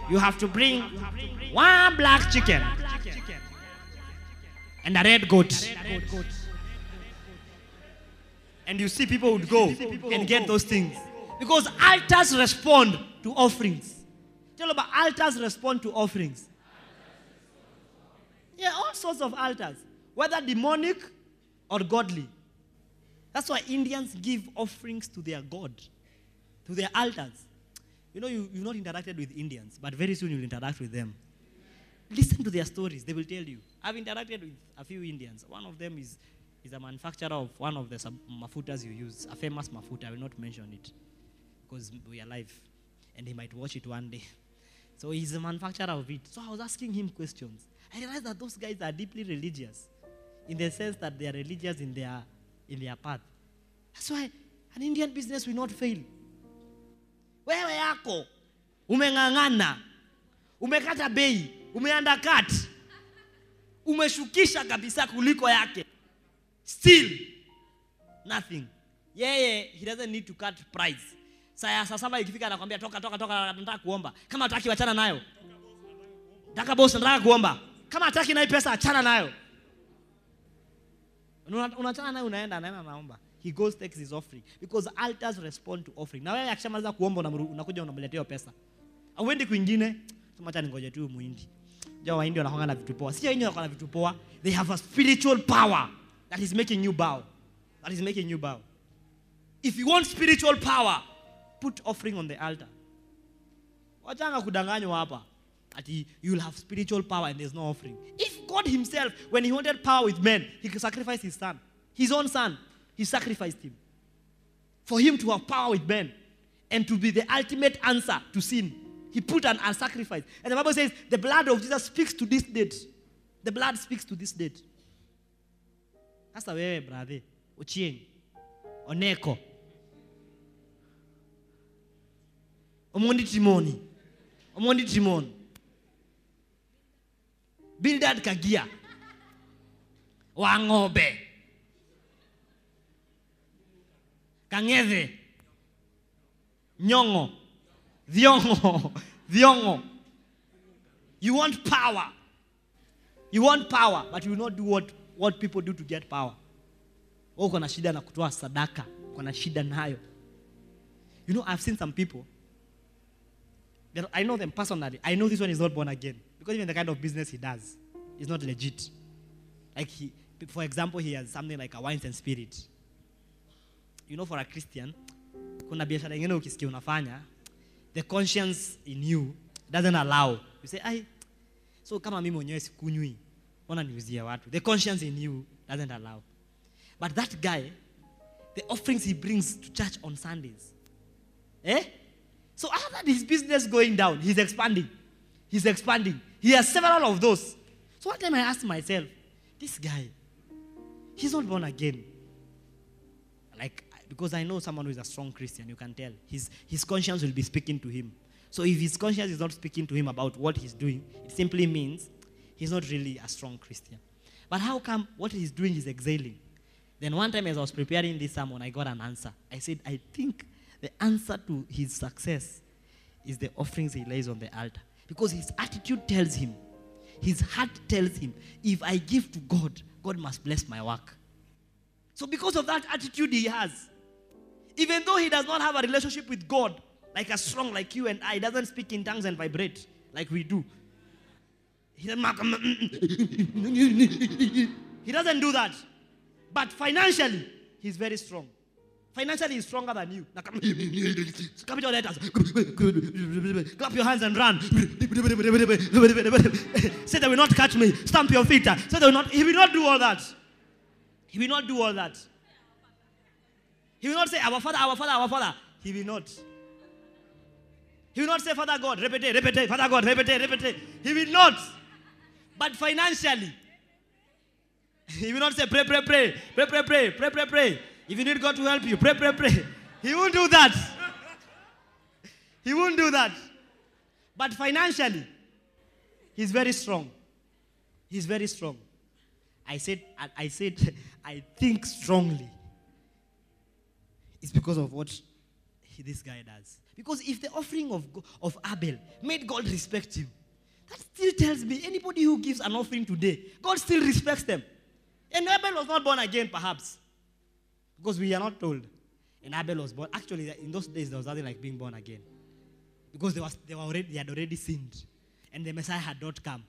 You have to bring one black chicken and a red goat. And you see people would go and get those things. Because altars respond to offerings. Tell about altars respond to offerings. Yeah all sorts of altars. Whether demonic or godly. That's why indians give offerings to their god to their altars you know you, you've not interacted with indians but very soon you'll interact with them listen to their stories they will tell you i've interacted with a few indians one of them is is a manufacturer of one of the sub- mafutas you use, a famous mafuta. I will not mention it because we are live and he might watch it one day. So he's a manufacturer of it. So I was asking him questions. I realized that those guys are deeply religious in the sense that they are religious in their, in their path. That's why an Indian business will not fail. Wewe yako umeng'ang'ana, umekata bei, umeandakat, umeshukisha kabisa kuliko yake. Still nothing. Yeye he doesn't need to cut price. Saa saa saba ikifika anakwambia toka toka toka nataka kuomba. Kama hataki wachana nayo. Nataka boss nataka kuomba. Kama hataki nayo pesa achana nayo. Una- unachana nayo unaenda anaenda naomba he goes takes his offering. Because altars respond to offering. Na wewe akishamaliza kuomba unakuja unamletea pesa. Auendi kwingine. Sema acha ningoje tu muhindi. Ja wanakwanga na vitu poa. Sio wenyewe wanakuwa na vitu poa. They have a spiritual power that is making you bow. That is making you bow. If you want spiritual power put offering on the altar. Wachanga kudanganywa hapa. Ati you'll have spiritual power and there's no offering. If god himself when he wanted power with men he sacrificed his son. His own son he sacrificed him. For him to have power with men and to be the ultimate answer to sin he put an, a sacrifice. And the bible says the blood of jesus speaks to this date. The blood speaks to this date. Sasa wewe brother? Achieng oneko. Omondi timoni. Omondi timon Bildad Kaggia. Wang'ombe kang'ethe nyong'o. Thiong'o. Thiong'o. You want power. You want power but you will not do what, what people do to get power. Uko na shida na kutoa sadaka uko shida nayo. You know i've seen some people that i know them personally. I know this one is not born again. Because even the kind of business he does is not legit. Like he for example he has something like a wines and spirit you know for a christian kuna biashara ingine ukisikia unafanya the conscience in you doesn't allow. You say ai so kama mimi mwenyewe sikunywi ona niuzie watu? The conscience in you doesn't allow. But that guy the offerings he brings to church on sundays eh? So after his business going down? He's expanding. He's expanding. He has several of those. So one time I asked myself, this guy, he's not born again. Because I know someone who is a strong Christian, you can tell. His, his conscience will be speaking to him. So if his conscience is not speaking to him about what he's doing, it simply means he's not really a strong Christian. But how come what he's doing is exhaling? Then one time as I was preparing this sermon, I got an answer. I said, I think the answer to his success is the offerings he lays on the altar. Because his attitude tells him, his heart tells him, if I give to God, God must bless my work. So, because of that attitude he has, even though he does not have a relationship with God, like a strong like you and I, doesn't speak in tongues and vibrate like we do. Mm, mm, mm. He doesn't, do that. But financially, he's very strong. Financially, he's stronger than you. Capital letters. Clap your hands and run. Say they will not catch me. Stamp your feet. Say they will not. He will not do all that. He will not do all that. He will not say, Our Father, our Father, our Father. He will not. He will not say, Father God, repete, repete, Father God, repete, repete. He will not. But financially, he will not say, pray, pray, pray, pray, pray, pray, pray, pray, pray. If you need God to help you, pray, pray, pray. He won't do that. He won't do that. But financially, he's very strong. He's very strong. I said, I- I said, I think strongly. It's because of what he- this guy does. Because if the offering of, of Abel made God respect him, that still tells me anybody who gives an offering today, God still respects them. And Abel was not born again, perhaps. Because we are not told. And Abel was born. Actually, in those days, there was nothing like being born again. Because they, was, they, were already, they had already sinned. And the Messiah had not come.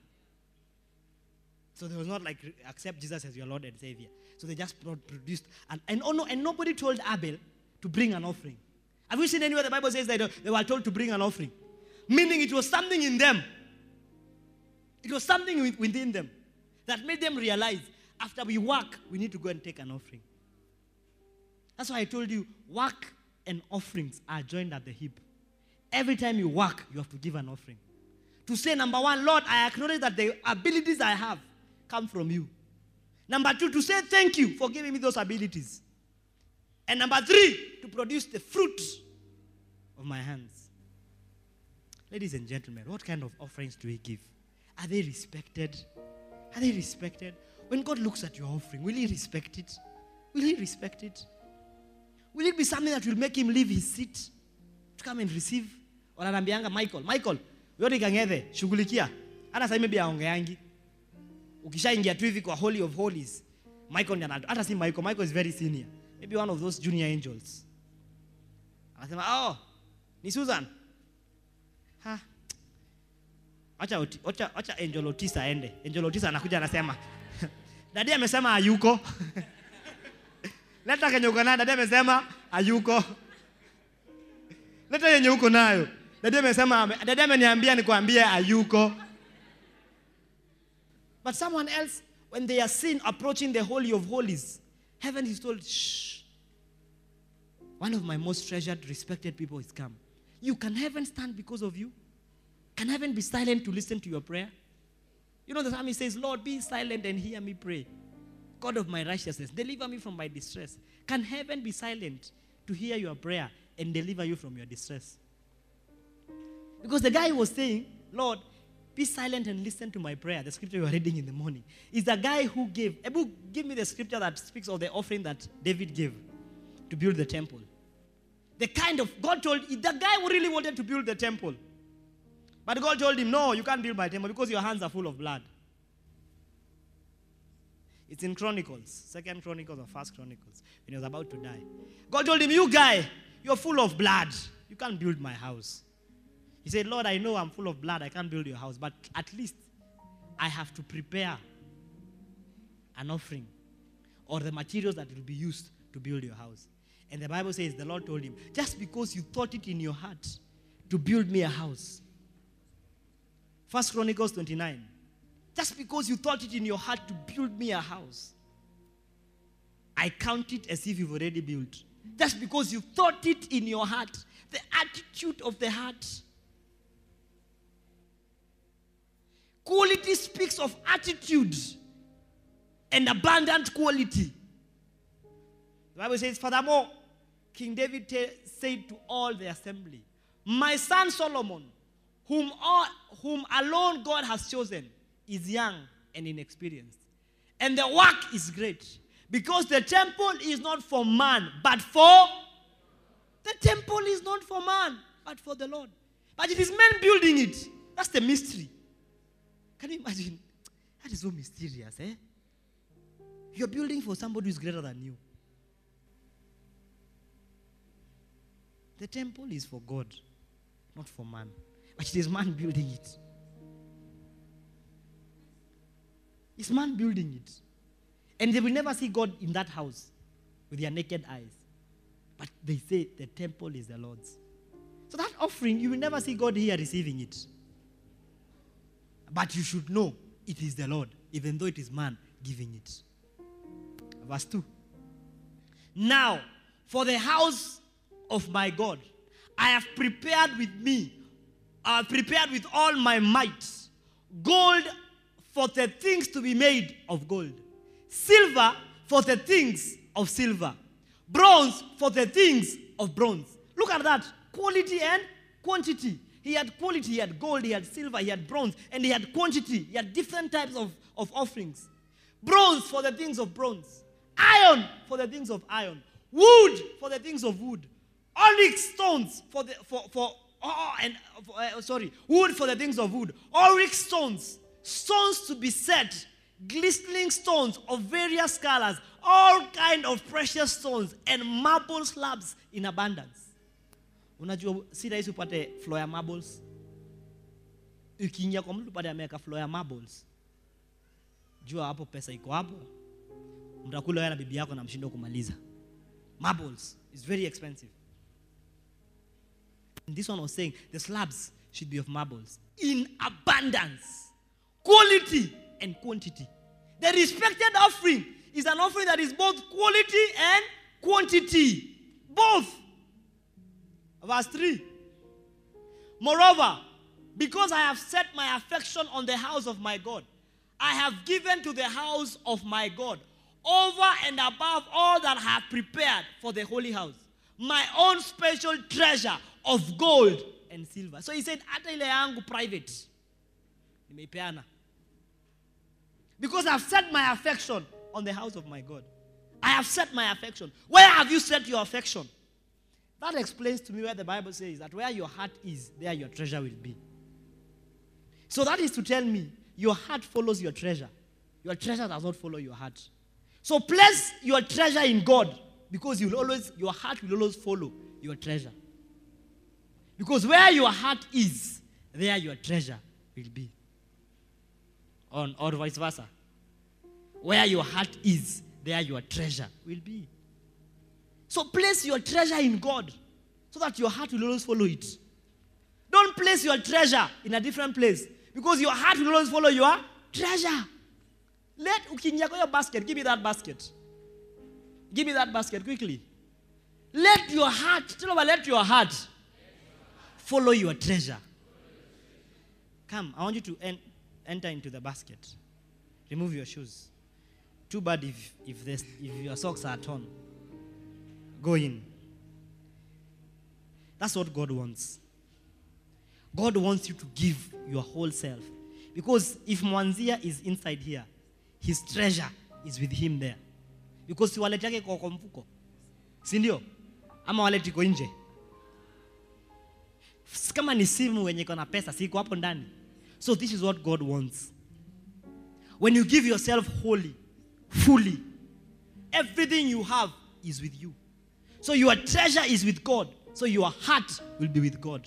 So there was not like accept Jesus as your Lord and Savior. So they just produced and and oh no, and nobody told Abel to bring an offering. Have you seen anywhere the Bible says that they were told to bring an offering? Meaning it was something in them. It was something within them that made them realize after we work, we need to go and take an offering. That's why I told you work and offerings are joined at the hip. Every time you work, you have to give an offering. To say, number one, Lord, I acknowledge that the abilities I have come from you. Number two, to say thank you for giving me those abilities. And number three, to produce the fruit of my hands. Ladies and gentlemen, what kind of offerings do we give? Are they respected? Are they respected? When God looks at your offering, will He respect it? Will He respect it? Will it be something that will make Him leave His seat to come and receive? Wananiambianga Michael, Michael, yote kangethe, shughulikia. Hata sasa maybe aongeangi. Ukishaingia tu hivi kwa Holy of Holies, Michael ndiye. Hata si Michael, Michael is very senior. Maybe one of those junior angels. Anasema, "Oh, ni Susan." Ha. Acha acha acha Angel Otisa aende. Angel Otisa anakuja anasema, "Dadi amesema hayuko." Leta kenye uko nayo, dadi amesema hayuko. Leta yenye uko nayo. Dadi amesema dadi ameniambia nikwambie hayuko. But someone else, when they are seen approaching the Holy of Holies, heaven is told, shh. One of my most treasured, respected people is come. You can heaven stand because of you? Can heaven be silent to listen to your prayer? You know, the psalmist says, Lord, be silent and hear me pray. God of my righteousness, deliver me from my distress. Can heaven be silent to hear your prayer and deliver you from your distress? Because the guy was saying, Lord, be silent and listen to my prayer. The scripture you are reading in the morning is the guy who gave. Ebu, give me the scripture that speaks of the offering that David gave to build the temple. The kind of God told the guy who really wanted to build the temple. But God told him, No, you can't build my temple because your hands are full of blood. It's in Chronicles, Second Chronicles or First Chronicles, when he was about to die. God told him, You guy, you're full of blood. You can't build my house. He said, Lord, I know I'm full of blood. I can't build your house, but at least I have to prepare an offering or the materials that will be used to build your house. And the Bible says, the Lord told him, just because you thought it in your heart to build me a house. First Chronicles 29. Just because you thought it in your heart to build me a house, I count it as if you've already built. Just because you thought it in your heart, the attitude of the heart. Quality speaks of attitude and abundant quality. The Bible says, Furthermore, King David ta- said to all the assembly, My son Solomon, whom, all, whom alone God has chosen, is young and inexperienced. And the work is great because the temple is not for man, but for the temple is not for man, but for the Lord. But it is men building it. That's the mystery. Can you imagine? That is so mysterious, eh? You're building for somebody who's greater than you. The temple is for God, not for man. But it is man building it. It's man building it. And they will never see God in that house with their naked eyes. But they say the temple is the Lord's. So that offering, you will never see God here receiving it. But you should know it is the Lord, even though it is man giving it. Verse 2. Now, for the house of my God, I have prepared with me, I have prepared with all my might, gold for the things to be made of gold, silver for the things of silver, bronze for the things of bronze. Look at that quality and quantity. He had quality, he had gold, he had silver, he had bronze, and he had quantity. He had different types of, of offerings. Bronze for the things of bronze, iron for the things of iron, wood for the things of wood, onyx stones for the for for oh, and uh, sorry, wood for the things of wood, onyx stones, stones to be set, glistening stones of various colors, all kind of precious stones, and marble slabs in abundance. Unajua si rahisi upate floor ya marbles. Ukiingia kwa mtu upate ameweka ya marbles, jua hapo pesa iko hapo, mtakula wewe na bibi yako na mshindo kumaliza. Marbles is very expensive. And this one was saying the slabs should be of marbles in abundance, quality and quantity. The respected offering is an offering that is both quality and quantity. Both. Verse 3. Moreover, because I have set my affection on the house of my God, I have given to the house of my God over and above all that I have prepared for the holy house my own special treasure of gold and silver. So he said, hata ile yangu private because I've set my affection on the house of my God. I have set my affection. Where have you set your affection? That explains to me where the Bible says that where your heart is, there your treasure will be. So that is to tell me your heart follows your treasure. Your treasure does not follow your heart. So place your treasure in God because you'll always your heart will always follow your treasure. Because where your heart is, there your treasure will be. On or vice versa. Where your heart is, there your treasure will be. So place your treasure in God so that your heart will always follow it. Don't place your treasure in a different place because your heart will always follow your treasure. Let ukiingia hiyo basket, give me that basket. Give me that basket quickly. Let your heart, tell me, let your heart follow your treasure. Come, I want you to en- enter into the basket. Remove your shoes. Too bad if, if, this, if your socks are torn. Go in. That's what God wants. God wants you to give your whole self. Because if Mwanzia is inside here, his treasure is with him there. Because si wallet yake kwa mfuko. Si ndio? Ama wallet iko nje. Kama ni simu wenye iko na pesa, si iko hapo ndani. So this is what God wants. When you give yourself wholly, fully, everything you have is with you. So your treasure is with God. So your heart will be with God.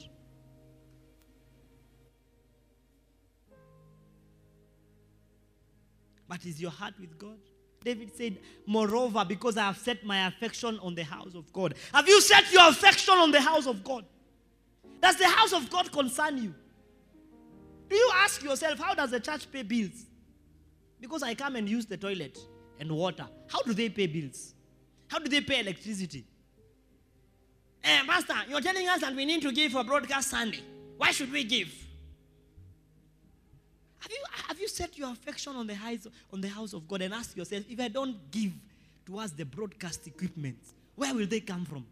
But is your heart with God? David said, Moreover, because I have set my affection on the house of God. Have you set your affection on the house of God? Does the house of God concern you? Do you ask yourself, how does the church pay bills? Because I come and use the toilet and water. How do they pay bills? How do they pay electricity? Eh, Pastor, you're telling us that we need to give for broadcast Sunday. Why should we give? Have you have you set your affection on the, highs, on the house of God and ask yourself, if I don't give towards the broadcast equipment, where will they come from?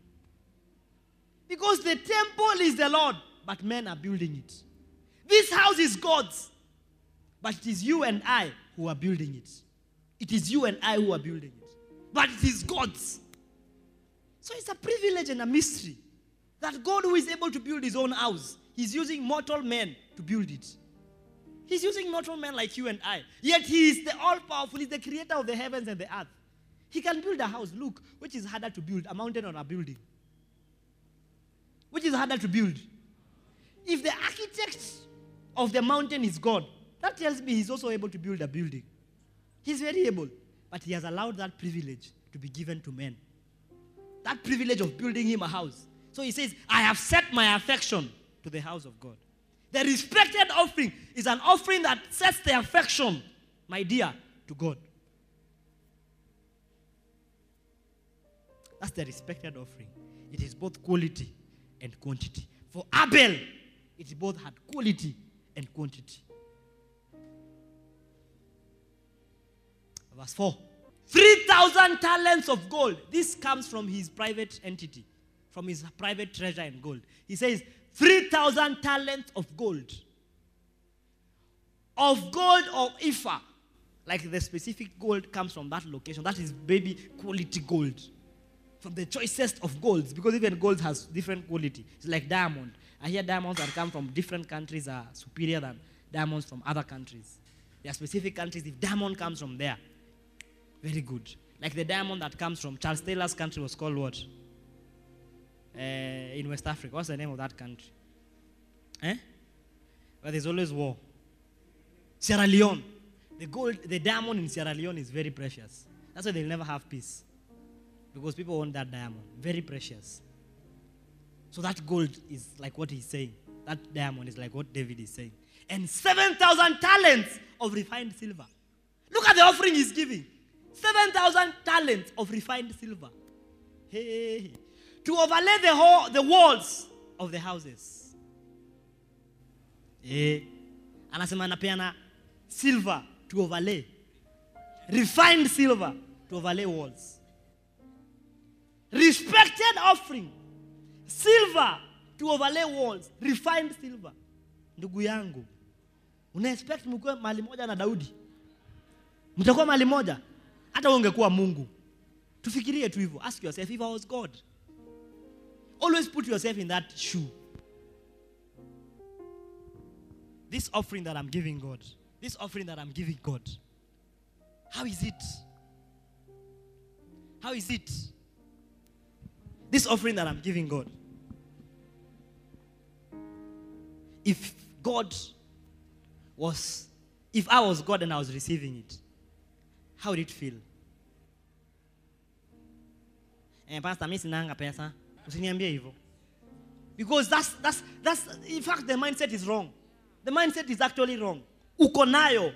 Because the temple is the Lord, but men are building it. This house is God's, but it is you and I who are building it. It is you and I who are building it, but it is God's. So it's a privilege and a mystery that God, who is able to build his own house, he's using mortal men to build it. He's using mortal men like you and I. Yet he is the all powerful, he's the creator of the heavens and the earth. He can build a house, look, which is harder to build, a mountain or a building? Which is harder to build? If the architect of the mountain is God, that tells me he's also able to build a building. He's very able, but he has allowed that privilege to be given to men. That privilege of building him a house. So he says, I have set my affection to the house of God. The respected offering is an offering that sets the affection, my dear, to God. That's the respected offering. It is both quality and quantity. For Abel, it both had quality and quantity. Verse 4 3,000 talents of gold. This comes from his private entity, from his private treasure in gold. He says, 3,000 talents of gold. Of gold or Ophir. Like the specific gold comes from that location. That is baby quality gold. From the choicest of golds. Because even gold has different quality. It's like diamond. I hear diamonds that come from different countries are superior than diamonds from other countries. There are specific countries, if diamond comes from there, very good. Like the diamond that comes from Charles Taylor's country was called what? Uh, in West Africa. What's the name of that country? Eh? But there's always war. Sierra Leone. The gold, the diamond in Sierra Leone is very precious. That's why they'll never have peace. Because people want that diamond. Very precious. So that gold is like what he's saying. That diamond is like what David is saying. And 7,000 talents of refined silver. Look at the offering he's giving. 7,000 talents of refined silver. Hey, to overlay the, whole, the walls of the houses. Eh, anasema anapeana silver to overlay. Refined silver to overlay walls. Respected offering. Silver to overlay walls. Refined silver. Ndugu yangu, una expect mkuwe mali moja na Daudi? Mtakuwa mali moja? Hata ungekuwa mungu tufikirie tu hivyo. Ask yourself if i was god always put yourself in that shoe. This offering that i'm giving god this offering that i'm giving god how is it? How is it? This offering that i'm giving god if god was if i was god and i was receiving it how would it feel eh, pastor mi sinanga pesa. Usiniambie hivyo because that's, that's, that's in fact the mindset is wrong. The mindset is actually wrong. Uko nayo.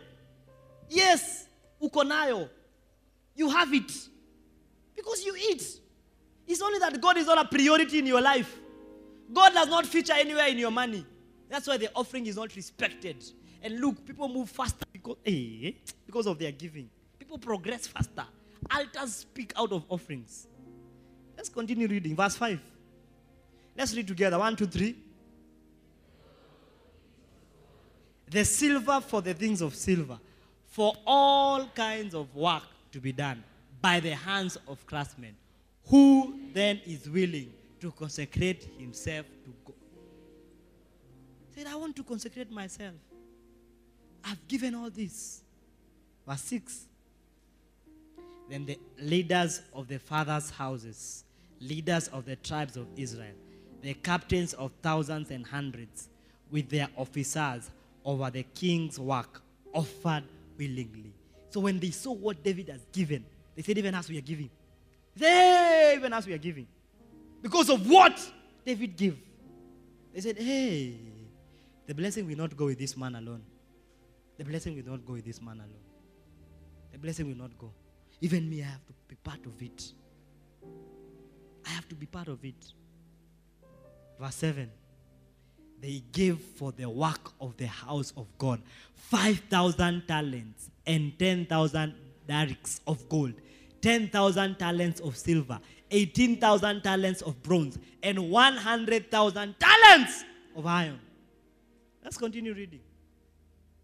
Yes uko nayo. You have it. Because you eat. It's only that god is not a priority in your life. God does not feature anywhere in your money. That's why the offering is not respected. And look people move faster because, eh, because of their giving. People progress faster. Altars speak out of offerings let's continue reading verse 5 let's read together one two three the silver for the things of silver, for all kinds of work to be done by the hands of craftsmen. Who then is willing to consecrate himself to God? Said, I want to consecrate myself. I've given all this. Verse 6. Then the leaders of the fathers' houses, leaders of the tribes of Israel, the captains of thousands and hundreds, with their officers over the king's work, offered willingly. So when they saw what David has given, they said, Even as we are giving. They, even as we are giving. Because of what David gave. They said, Hey, the blessing will not go with this man alone. The blessing will not go with this man alone. The blessing will not go. Even me, I have to be part of it. I have to be part of it. Verse 7 they gave for the work of the house of God 5,000 talents and 10,000 darics of gold, 10,000 talents of silver, 18,000 talents of bronze, and 100,000 talents of iron. Let's continue reading.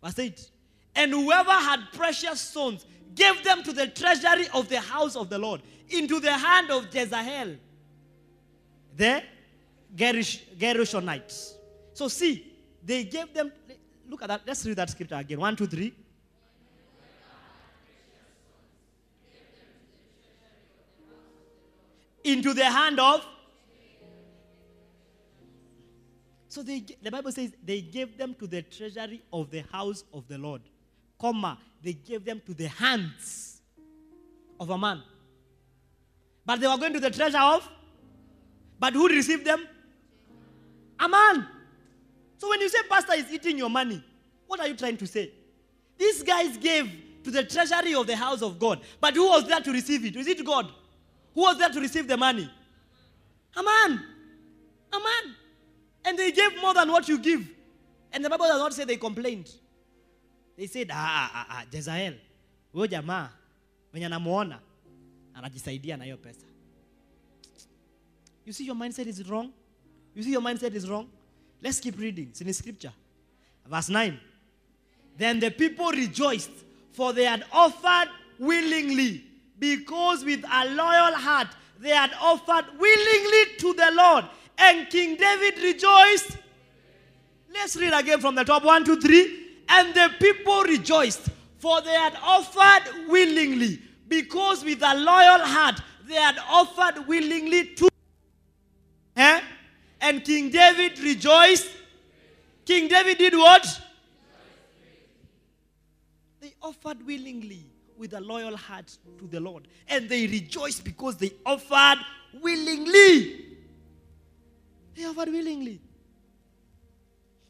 Verse 8. And whoever had precious stones gave them to the treasury of the house of the Lord, into the hand of Jezahel, the Gerish, Gerishonites. So see, they gave them. Look at that. Let's read that scripture again. One, two, three. Into the hand of. So they, the Bible says they gave them to the treasury of the house of the Lord, comma they gave them to the hands of a man. But they were going to the treasure of. But who received them? A man. So when you say pastor is eating your money, what are you trying to say? These guys gave to the treasury of the house of God. But who was there to receive it? Was it God? Who was there to receive the money? A man. A man. And they gave more than what you give. And the Bible does not say they complained. They said, ah, ah, ah, Jezrael, huyo jamaa mwenye anamuona anajisaidia na hiyo pesa. You see your mindset is wrong? You see your mindset is wrong? Let's keep reading. It's in the scripture. Verse 9. Then the people rejoiced, for they had offered willingly, because with a loyal heart they had offered willingly to the Lord. And King David rejoiced. Let's read again from the top. One, two, three. And the people rejoiced, for they had offered willingly, because with a loyal heart they had offered willingly to. And King David rejoiced. King David did what? They offered willingly with a loyal heart to the Lord. And they rejoiced because they offered willingly. They offered willingly.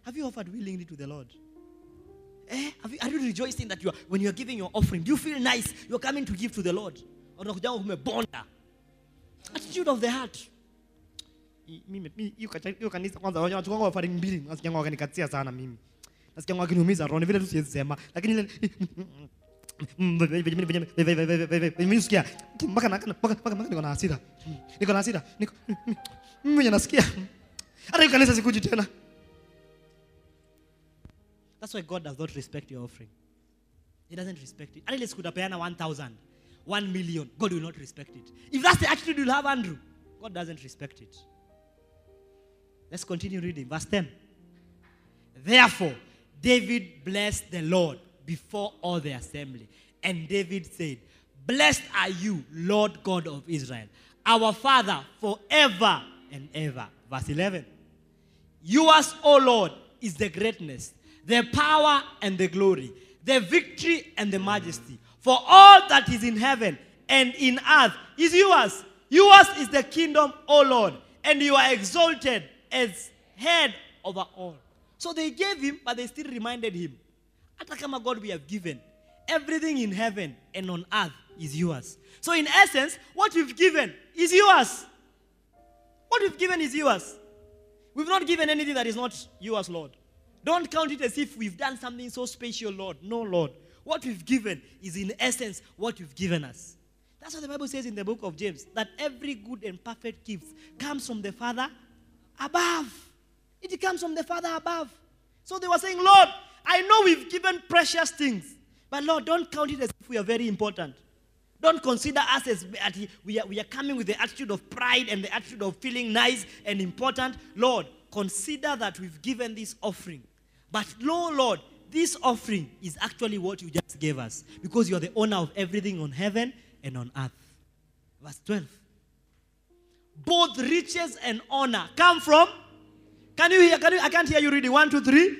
Have you offered willingly to the Lord? Eh? You, are you rejoicing that you are, when you are giving your offering, do you feel nice? You're coming to give to the Lord. Attitude of the heart. Mimi hiyo kanisa kwanza wanachukua offering mbili nasikia wakanikatia sana mimi nasikia wakiniumiza roho vile tu siwezi sema lakini ile mimi mpaka mpaka mpaka niko na hasira niko na hasira niko mimi nasikia hata hiyo kanisa sikuji tena That's why God does not respect your offering. He doesn't respect it. Unless could peana 1,000, 1 million, God will not respect it. If that's the attitude you'll have, Andrew, God doesn't respect it. Let's continue reading. Verse 10. Therefore, David blessed the Lord before all the assembly. And David said, Blessed are you, Lord God of Israel, our Father forever and ever. Verse 11. Yours, O Lord, is the greatness, the power and the glory, the victory and the majesty. For all that is in heaven and in earth is yours. Yours is the kingdom, O Lord, and you are exalted as head over all. So they gave him, but they still reminded him. Hata kama God we have given, everything in heaven and on earth is yours. So in essence, what we've given is yours. What we've given is yours. We've not given anything that is not yours, Lord. Don't count it as if we've done something so special, Lord. No, Lord. What we've given is, in essence, what you've given us. That's what the Bible says in the book of James that every good and perfect gift comes from the Father above. It comes from the Father above. So they were saying, Lord, I know we've given precious things, but Lord, don't count it as if we are very important. Don't consider us as we are, we are coming with the attitude of pride and the attitude of feeling nice and important. Lord, consider that we've given this offering. But no, Lord, this offering is actually what you just gave us because you are the owner of everything on heaven and on earth. Verse 12. Both riches and honor come from. Can you hear? Can you, I can't hear you reading. One, two, three.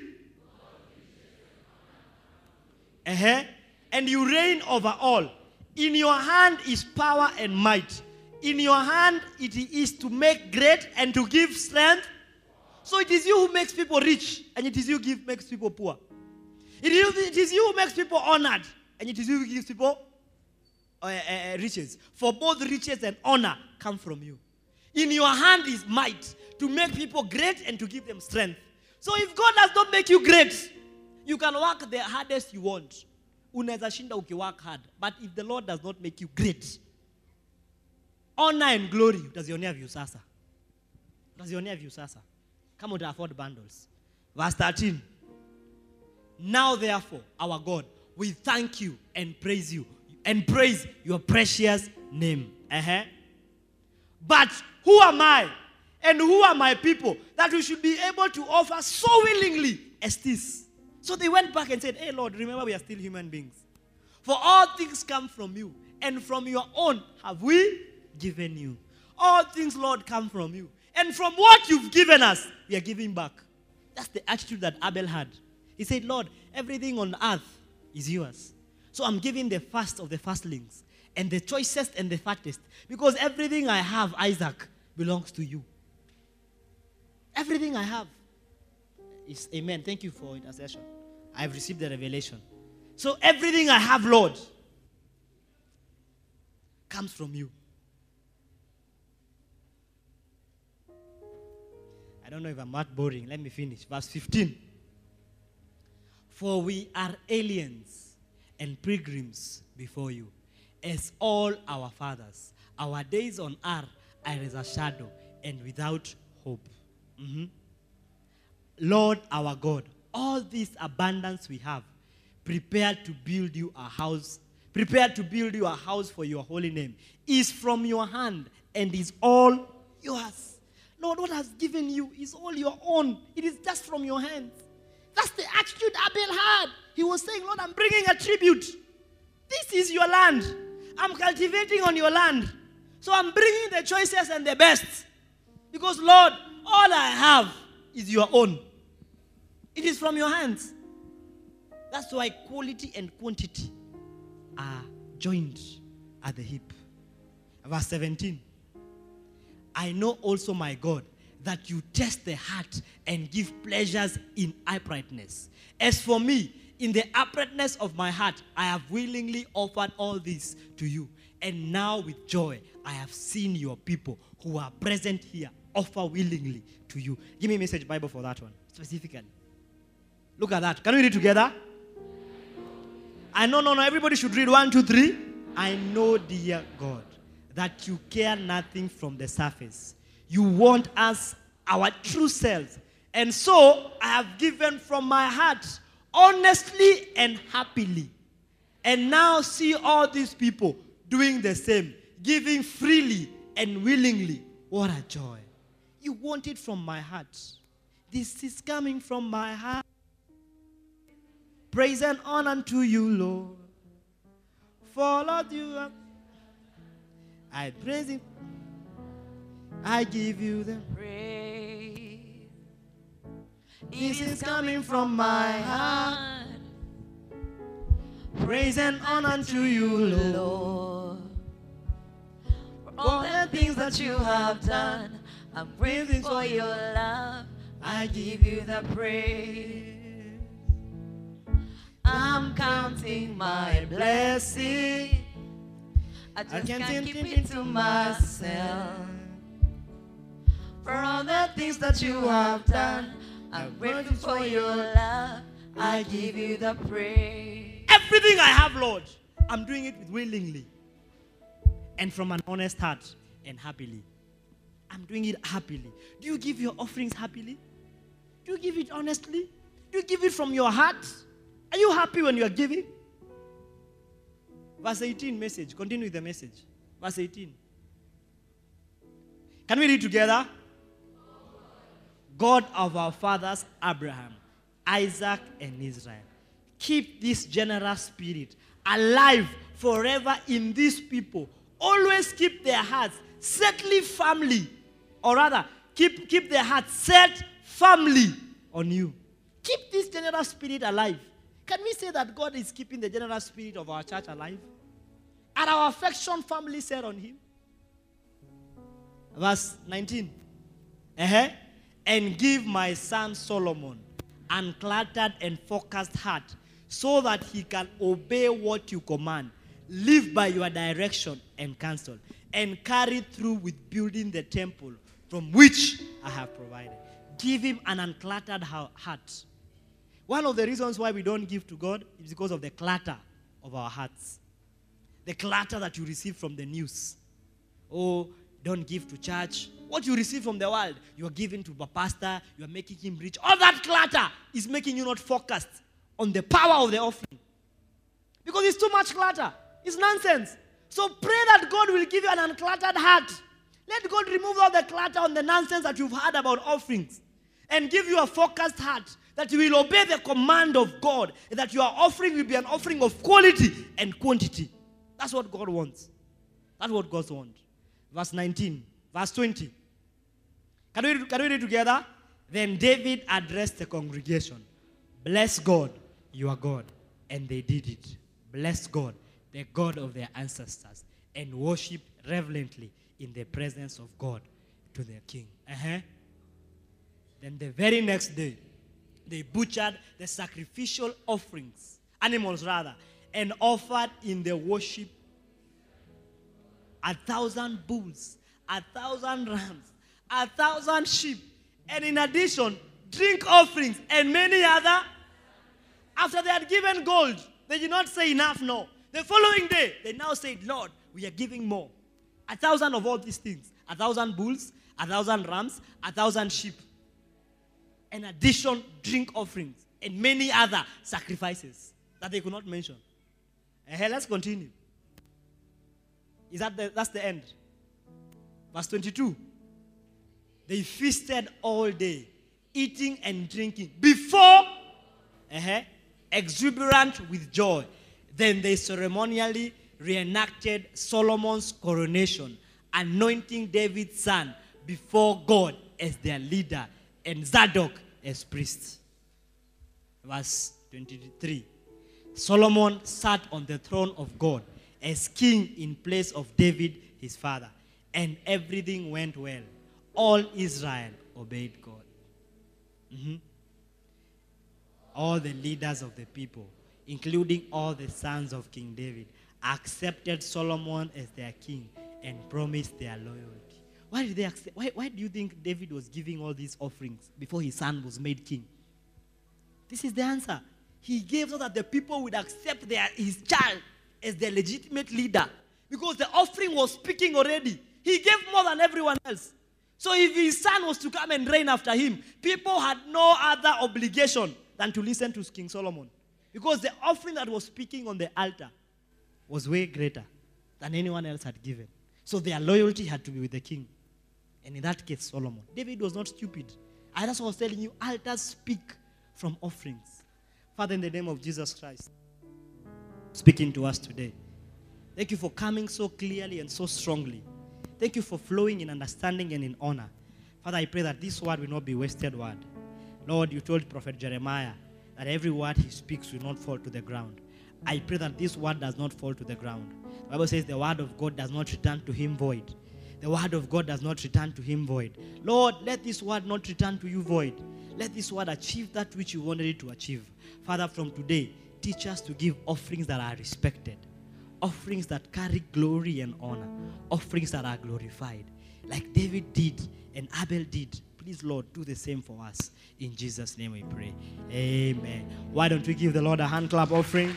Uh-huh. And you reign over all. In your hand is power and might. In your hand it is to make great and to give strength. So it is you who makes people rich, and it is you who makes people poor. It is, it is you who makes people honored, and it is you who gives people uh, uh, uh, riches. For both riches and honor come from you. In your hand is might to make people great and to give them strength. So if God does not make you great, you can work the hardest you want. Unaweza shinda ukiwork hard. But if the Lord does not make you great, honor and glory utazionea view sasa. Utazionea view sasa. Kama uta afford bundles. Verse 13. Now therefore, our God, we thank you and praise you and praise your precious name. Uh-huh. But who am I and who are my people that we should be able to offer so willingly as this? So they went back and said, Hey, Lord, remember we are still human beings. For all things come from you, and from your own have we given you. All things, Lord, come from you. And from what you've given us, we are giving back. That's the attitude that Abel had. He said, Lord, everything on earth is yours. So I'm giving the first of the firstlings and the choicest and the fattest because everything I have, Isaac, belongs to you. Everything I have is amen. Thank you for intercession. I've received the revelation. So everything I have, Lord, comes from you. I don't know if I'm not boring. Let me finish. Verse 15. For we are aliens and pilgrims before you, as all our fathers. Our days on earth are as a shadow and without hope. Mhm. Lord our God, all this abundance we have, prepared to build you a house, prepared to build you a house for your holy name, is from your hand and is all yours. Lord, what has given you is all your own. It is just from your hands. That's the attitude Abel had. He was saying, Lord, I'm bringing a tribute. This is your land. I'm cultivating on your land. So I'm bringing the choices and the best. Because, Lord, all I have is your own. It is from your hands. That's why quality and quantity are joined at the hip. Verse 17. I know also, my God, that you test the heart and give pleasures in uprightness. As for me, in the uprightness of my heart, I have willingly offered all this to you. And now, with joy, I have seen your people who are present here offer willingly to you. Give me a message Bible for that one, specifically. Look at that. Can we read together? I know, no, no. Everybody should read one, two, three. I know, dear God, that you care nothing from the surface. You want us, our true selves. And so I have given from my heart, honestly and happily. And now see all these people doing the same, giving freely and willingly. What a joy. You want it from my heart. This is coming from my heart. Praise and honor unto you, Lord. For Lord, you have. I praise Him. I give you the praise. This is coming from my heart. Praise and honor to you, Lord. For all the things that you have done, I'm grateful for your love. I give you the praise. I'm counting my blessing. I just can't keep it to myself. For all the things that you have done, I'm grateful for your love. I give you the praise. Everything I have, Lord, I'm doing it willingly and from an honest heart and happily. I'm doing it happily. Do you give your offerings happily? Do you give it honestly? Do you give it from your heart? Are you happy when you are giving? Verse 18 message. Continue with the message. Verse 18. Can we read together? God of our fathers, Abraham, Isaac, and Israel. Keep this generous spirit alive forever in these people. Always keep their hearts setly firmly, or rather, keep, keep their hearts set firmly on you. Keep this generous spirit alive. Can we say that God is keeping the generous spirit of our church alive? Are our affection firmly set on Him? Verse 19. Uh-huh. And give my son Solomon an uncluttered and focused heart so that he can obey what you command, live by your direction and counsel, and carry through with building the temple from which I have provided. Give him an uncluttered heart. One of the reasons why we don't give to God is because of the clutter of our hearts. The clutter that you receive from the news. Oh, don't give to church. What you receive from the world, you are giving to a pastor, you are making him rich. All that clutter is making you not focused on the power of the offering. Because it's too much clutter. It's nonsense. So pray that God will give you an uncluttered heart. Let God remove all the clutter on the nonsense that you've heard about offerings and give you a focused heart that you will obey the command of God and that your offering will be an offering of quality and quantity. That's what God wants. That's what God wants. Verse 19, verse 20. Can we, can we read together? Then David addressed the congregation Bless God, you are God. And they did it. Bless God, the God of their ancestors, and worship reverently in the presence of God to their king. Uh-huh. Then the very next day, they butchered the sacrificial offerings, animals rather, and offered in the worship a thousand bulls, a thousand rams, a thousand sheep, and in addition, drink offerings and many other. After they had given gold, they did not say enough, no. The following day, they now said, Lord, we are giving more. A thousand of all these things a thousand bulls, a thousand rams, a thousand sheep. In addition, drink offerings and many other sacrifices that they could not mention. Uh, let's continue. Is that the, that's the end? Verse 22. They feasted all day, eating and drinking before, uh-huh, exuberant with joy. Then they ceremonially reenacted Solomon's coronation, anointing David's son before God as their leader and Zadok as priest. Verse 23. Solomon sat on the throne of God as king in place of David his father, and everything went well. All Israel obeyed God. Mm-hmm. All the leaders of the people, including all the sons of King David, accepted Solomon as their king and promised their loyalty. Why did they accept? Why, why do you think David was giving all these offerings before his son was made king? This is the answer. He gave so that the people would accept their, his child as the legitimate leader because the offering was speaking already. He gave more than everyone else. So if his son was to come and reign after him, people had no other obligation than to listen to King Solomon. Because the offering that was speaking on the altar was way greater than anyone else had given. So their loyalty had to be with the king. And in that case, Solomon. David was not stupid. I just was telling you, altars speak from offerings. Father, in the name of Jesus Christ, speaking to us today. Thank you for coming so clearly and so strongly. Thank you for flowing in understanding and in honor. Father, I pray that this word will not be wasted word. Lord, you told Prophet Jeremiah that every word he speaks will not fall to the ground. I pray that this word does not fall to the ground. The Bible says the word of God does not return to him void. The word of God does not return to him void. Lord, let this word not return to you void. Let this word achieve that which you wanted it to achieve. Father, from today, teach us to give offerings that are respected, offerings that carry glory and honor, offerings that are glorified, like David did and Abel did. Please, Lord, do the same for us. In Jesus' name we pray. Amen. Why don't we give the Lord a hand clap offering?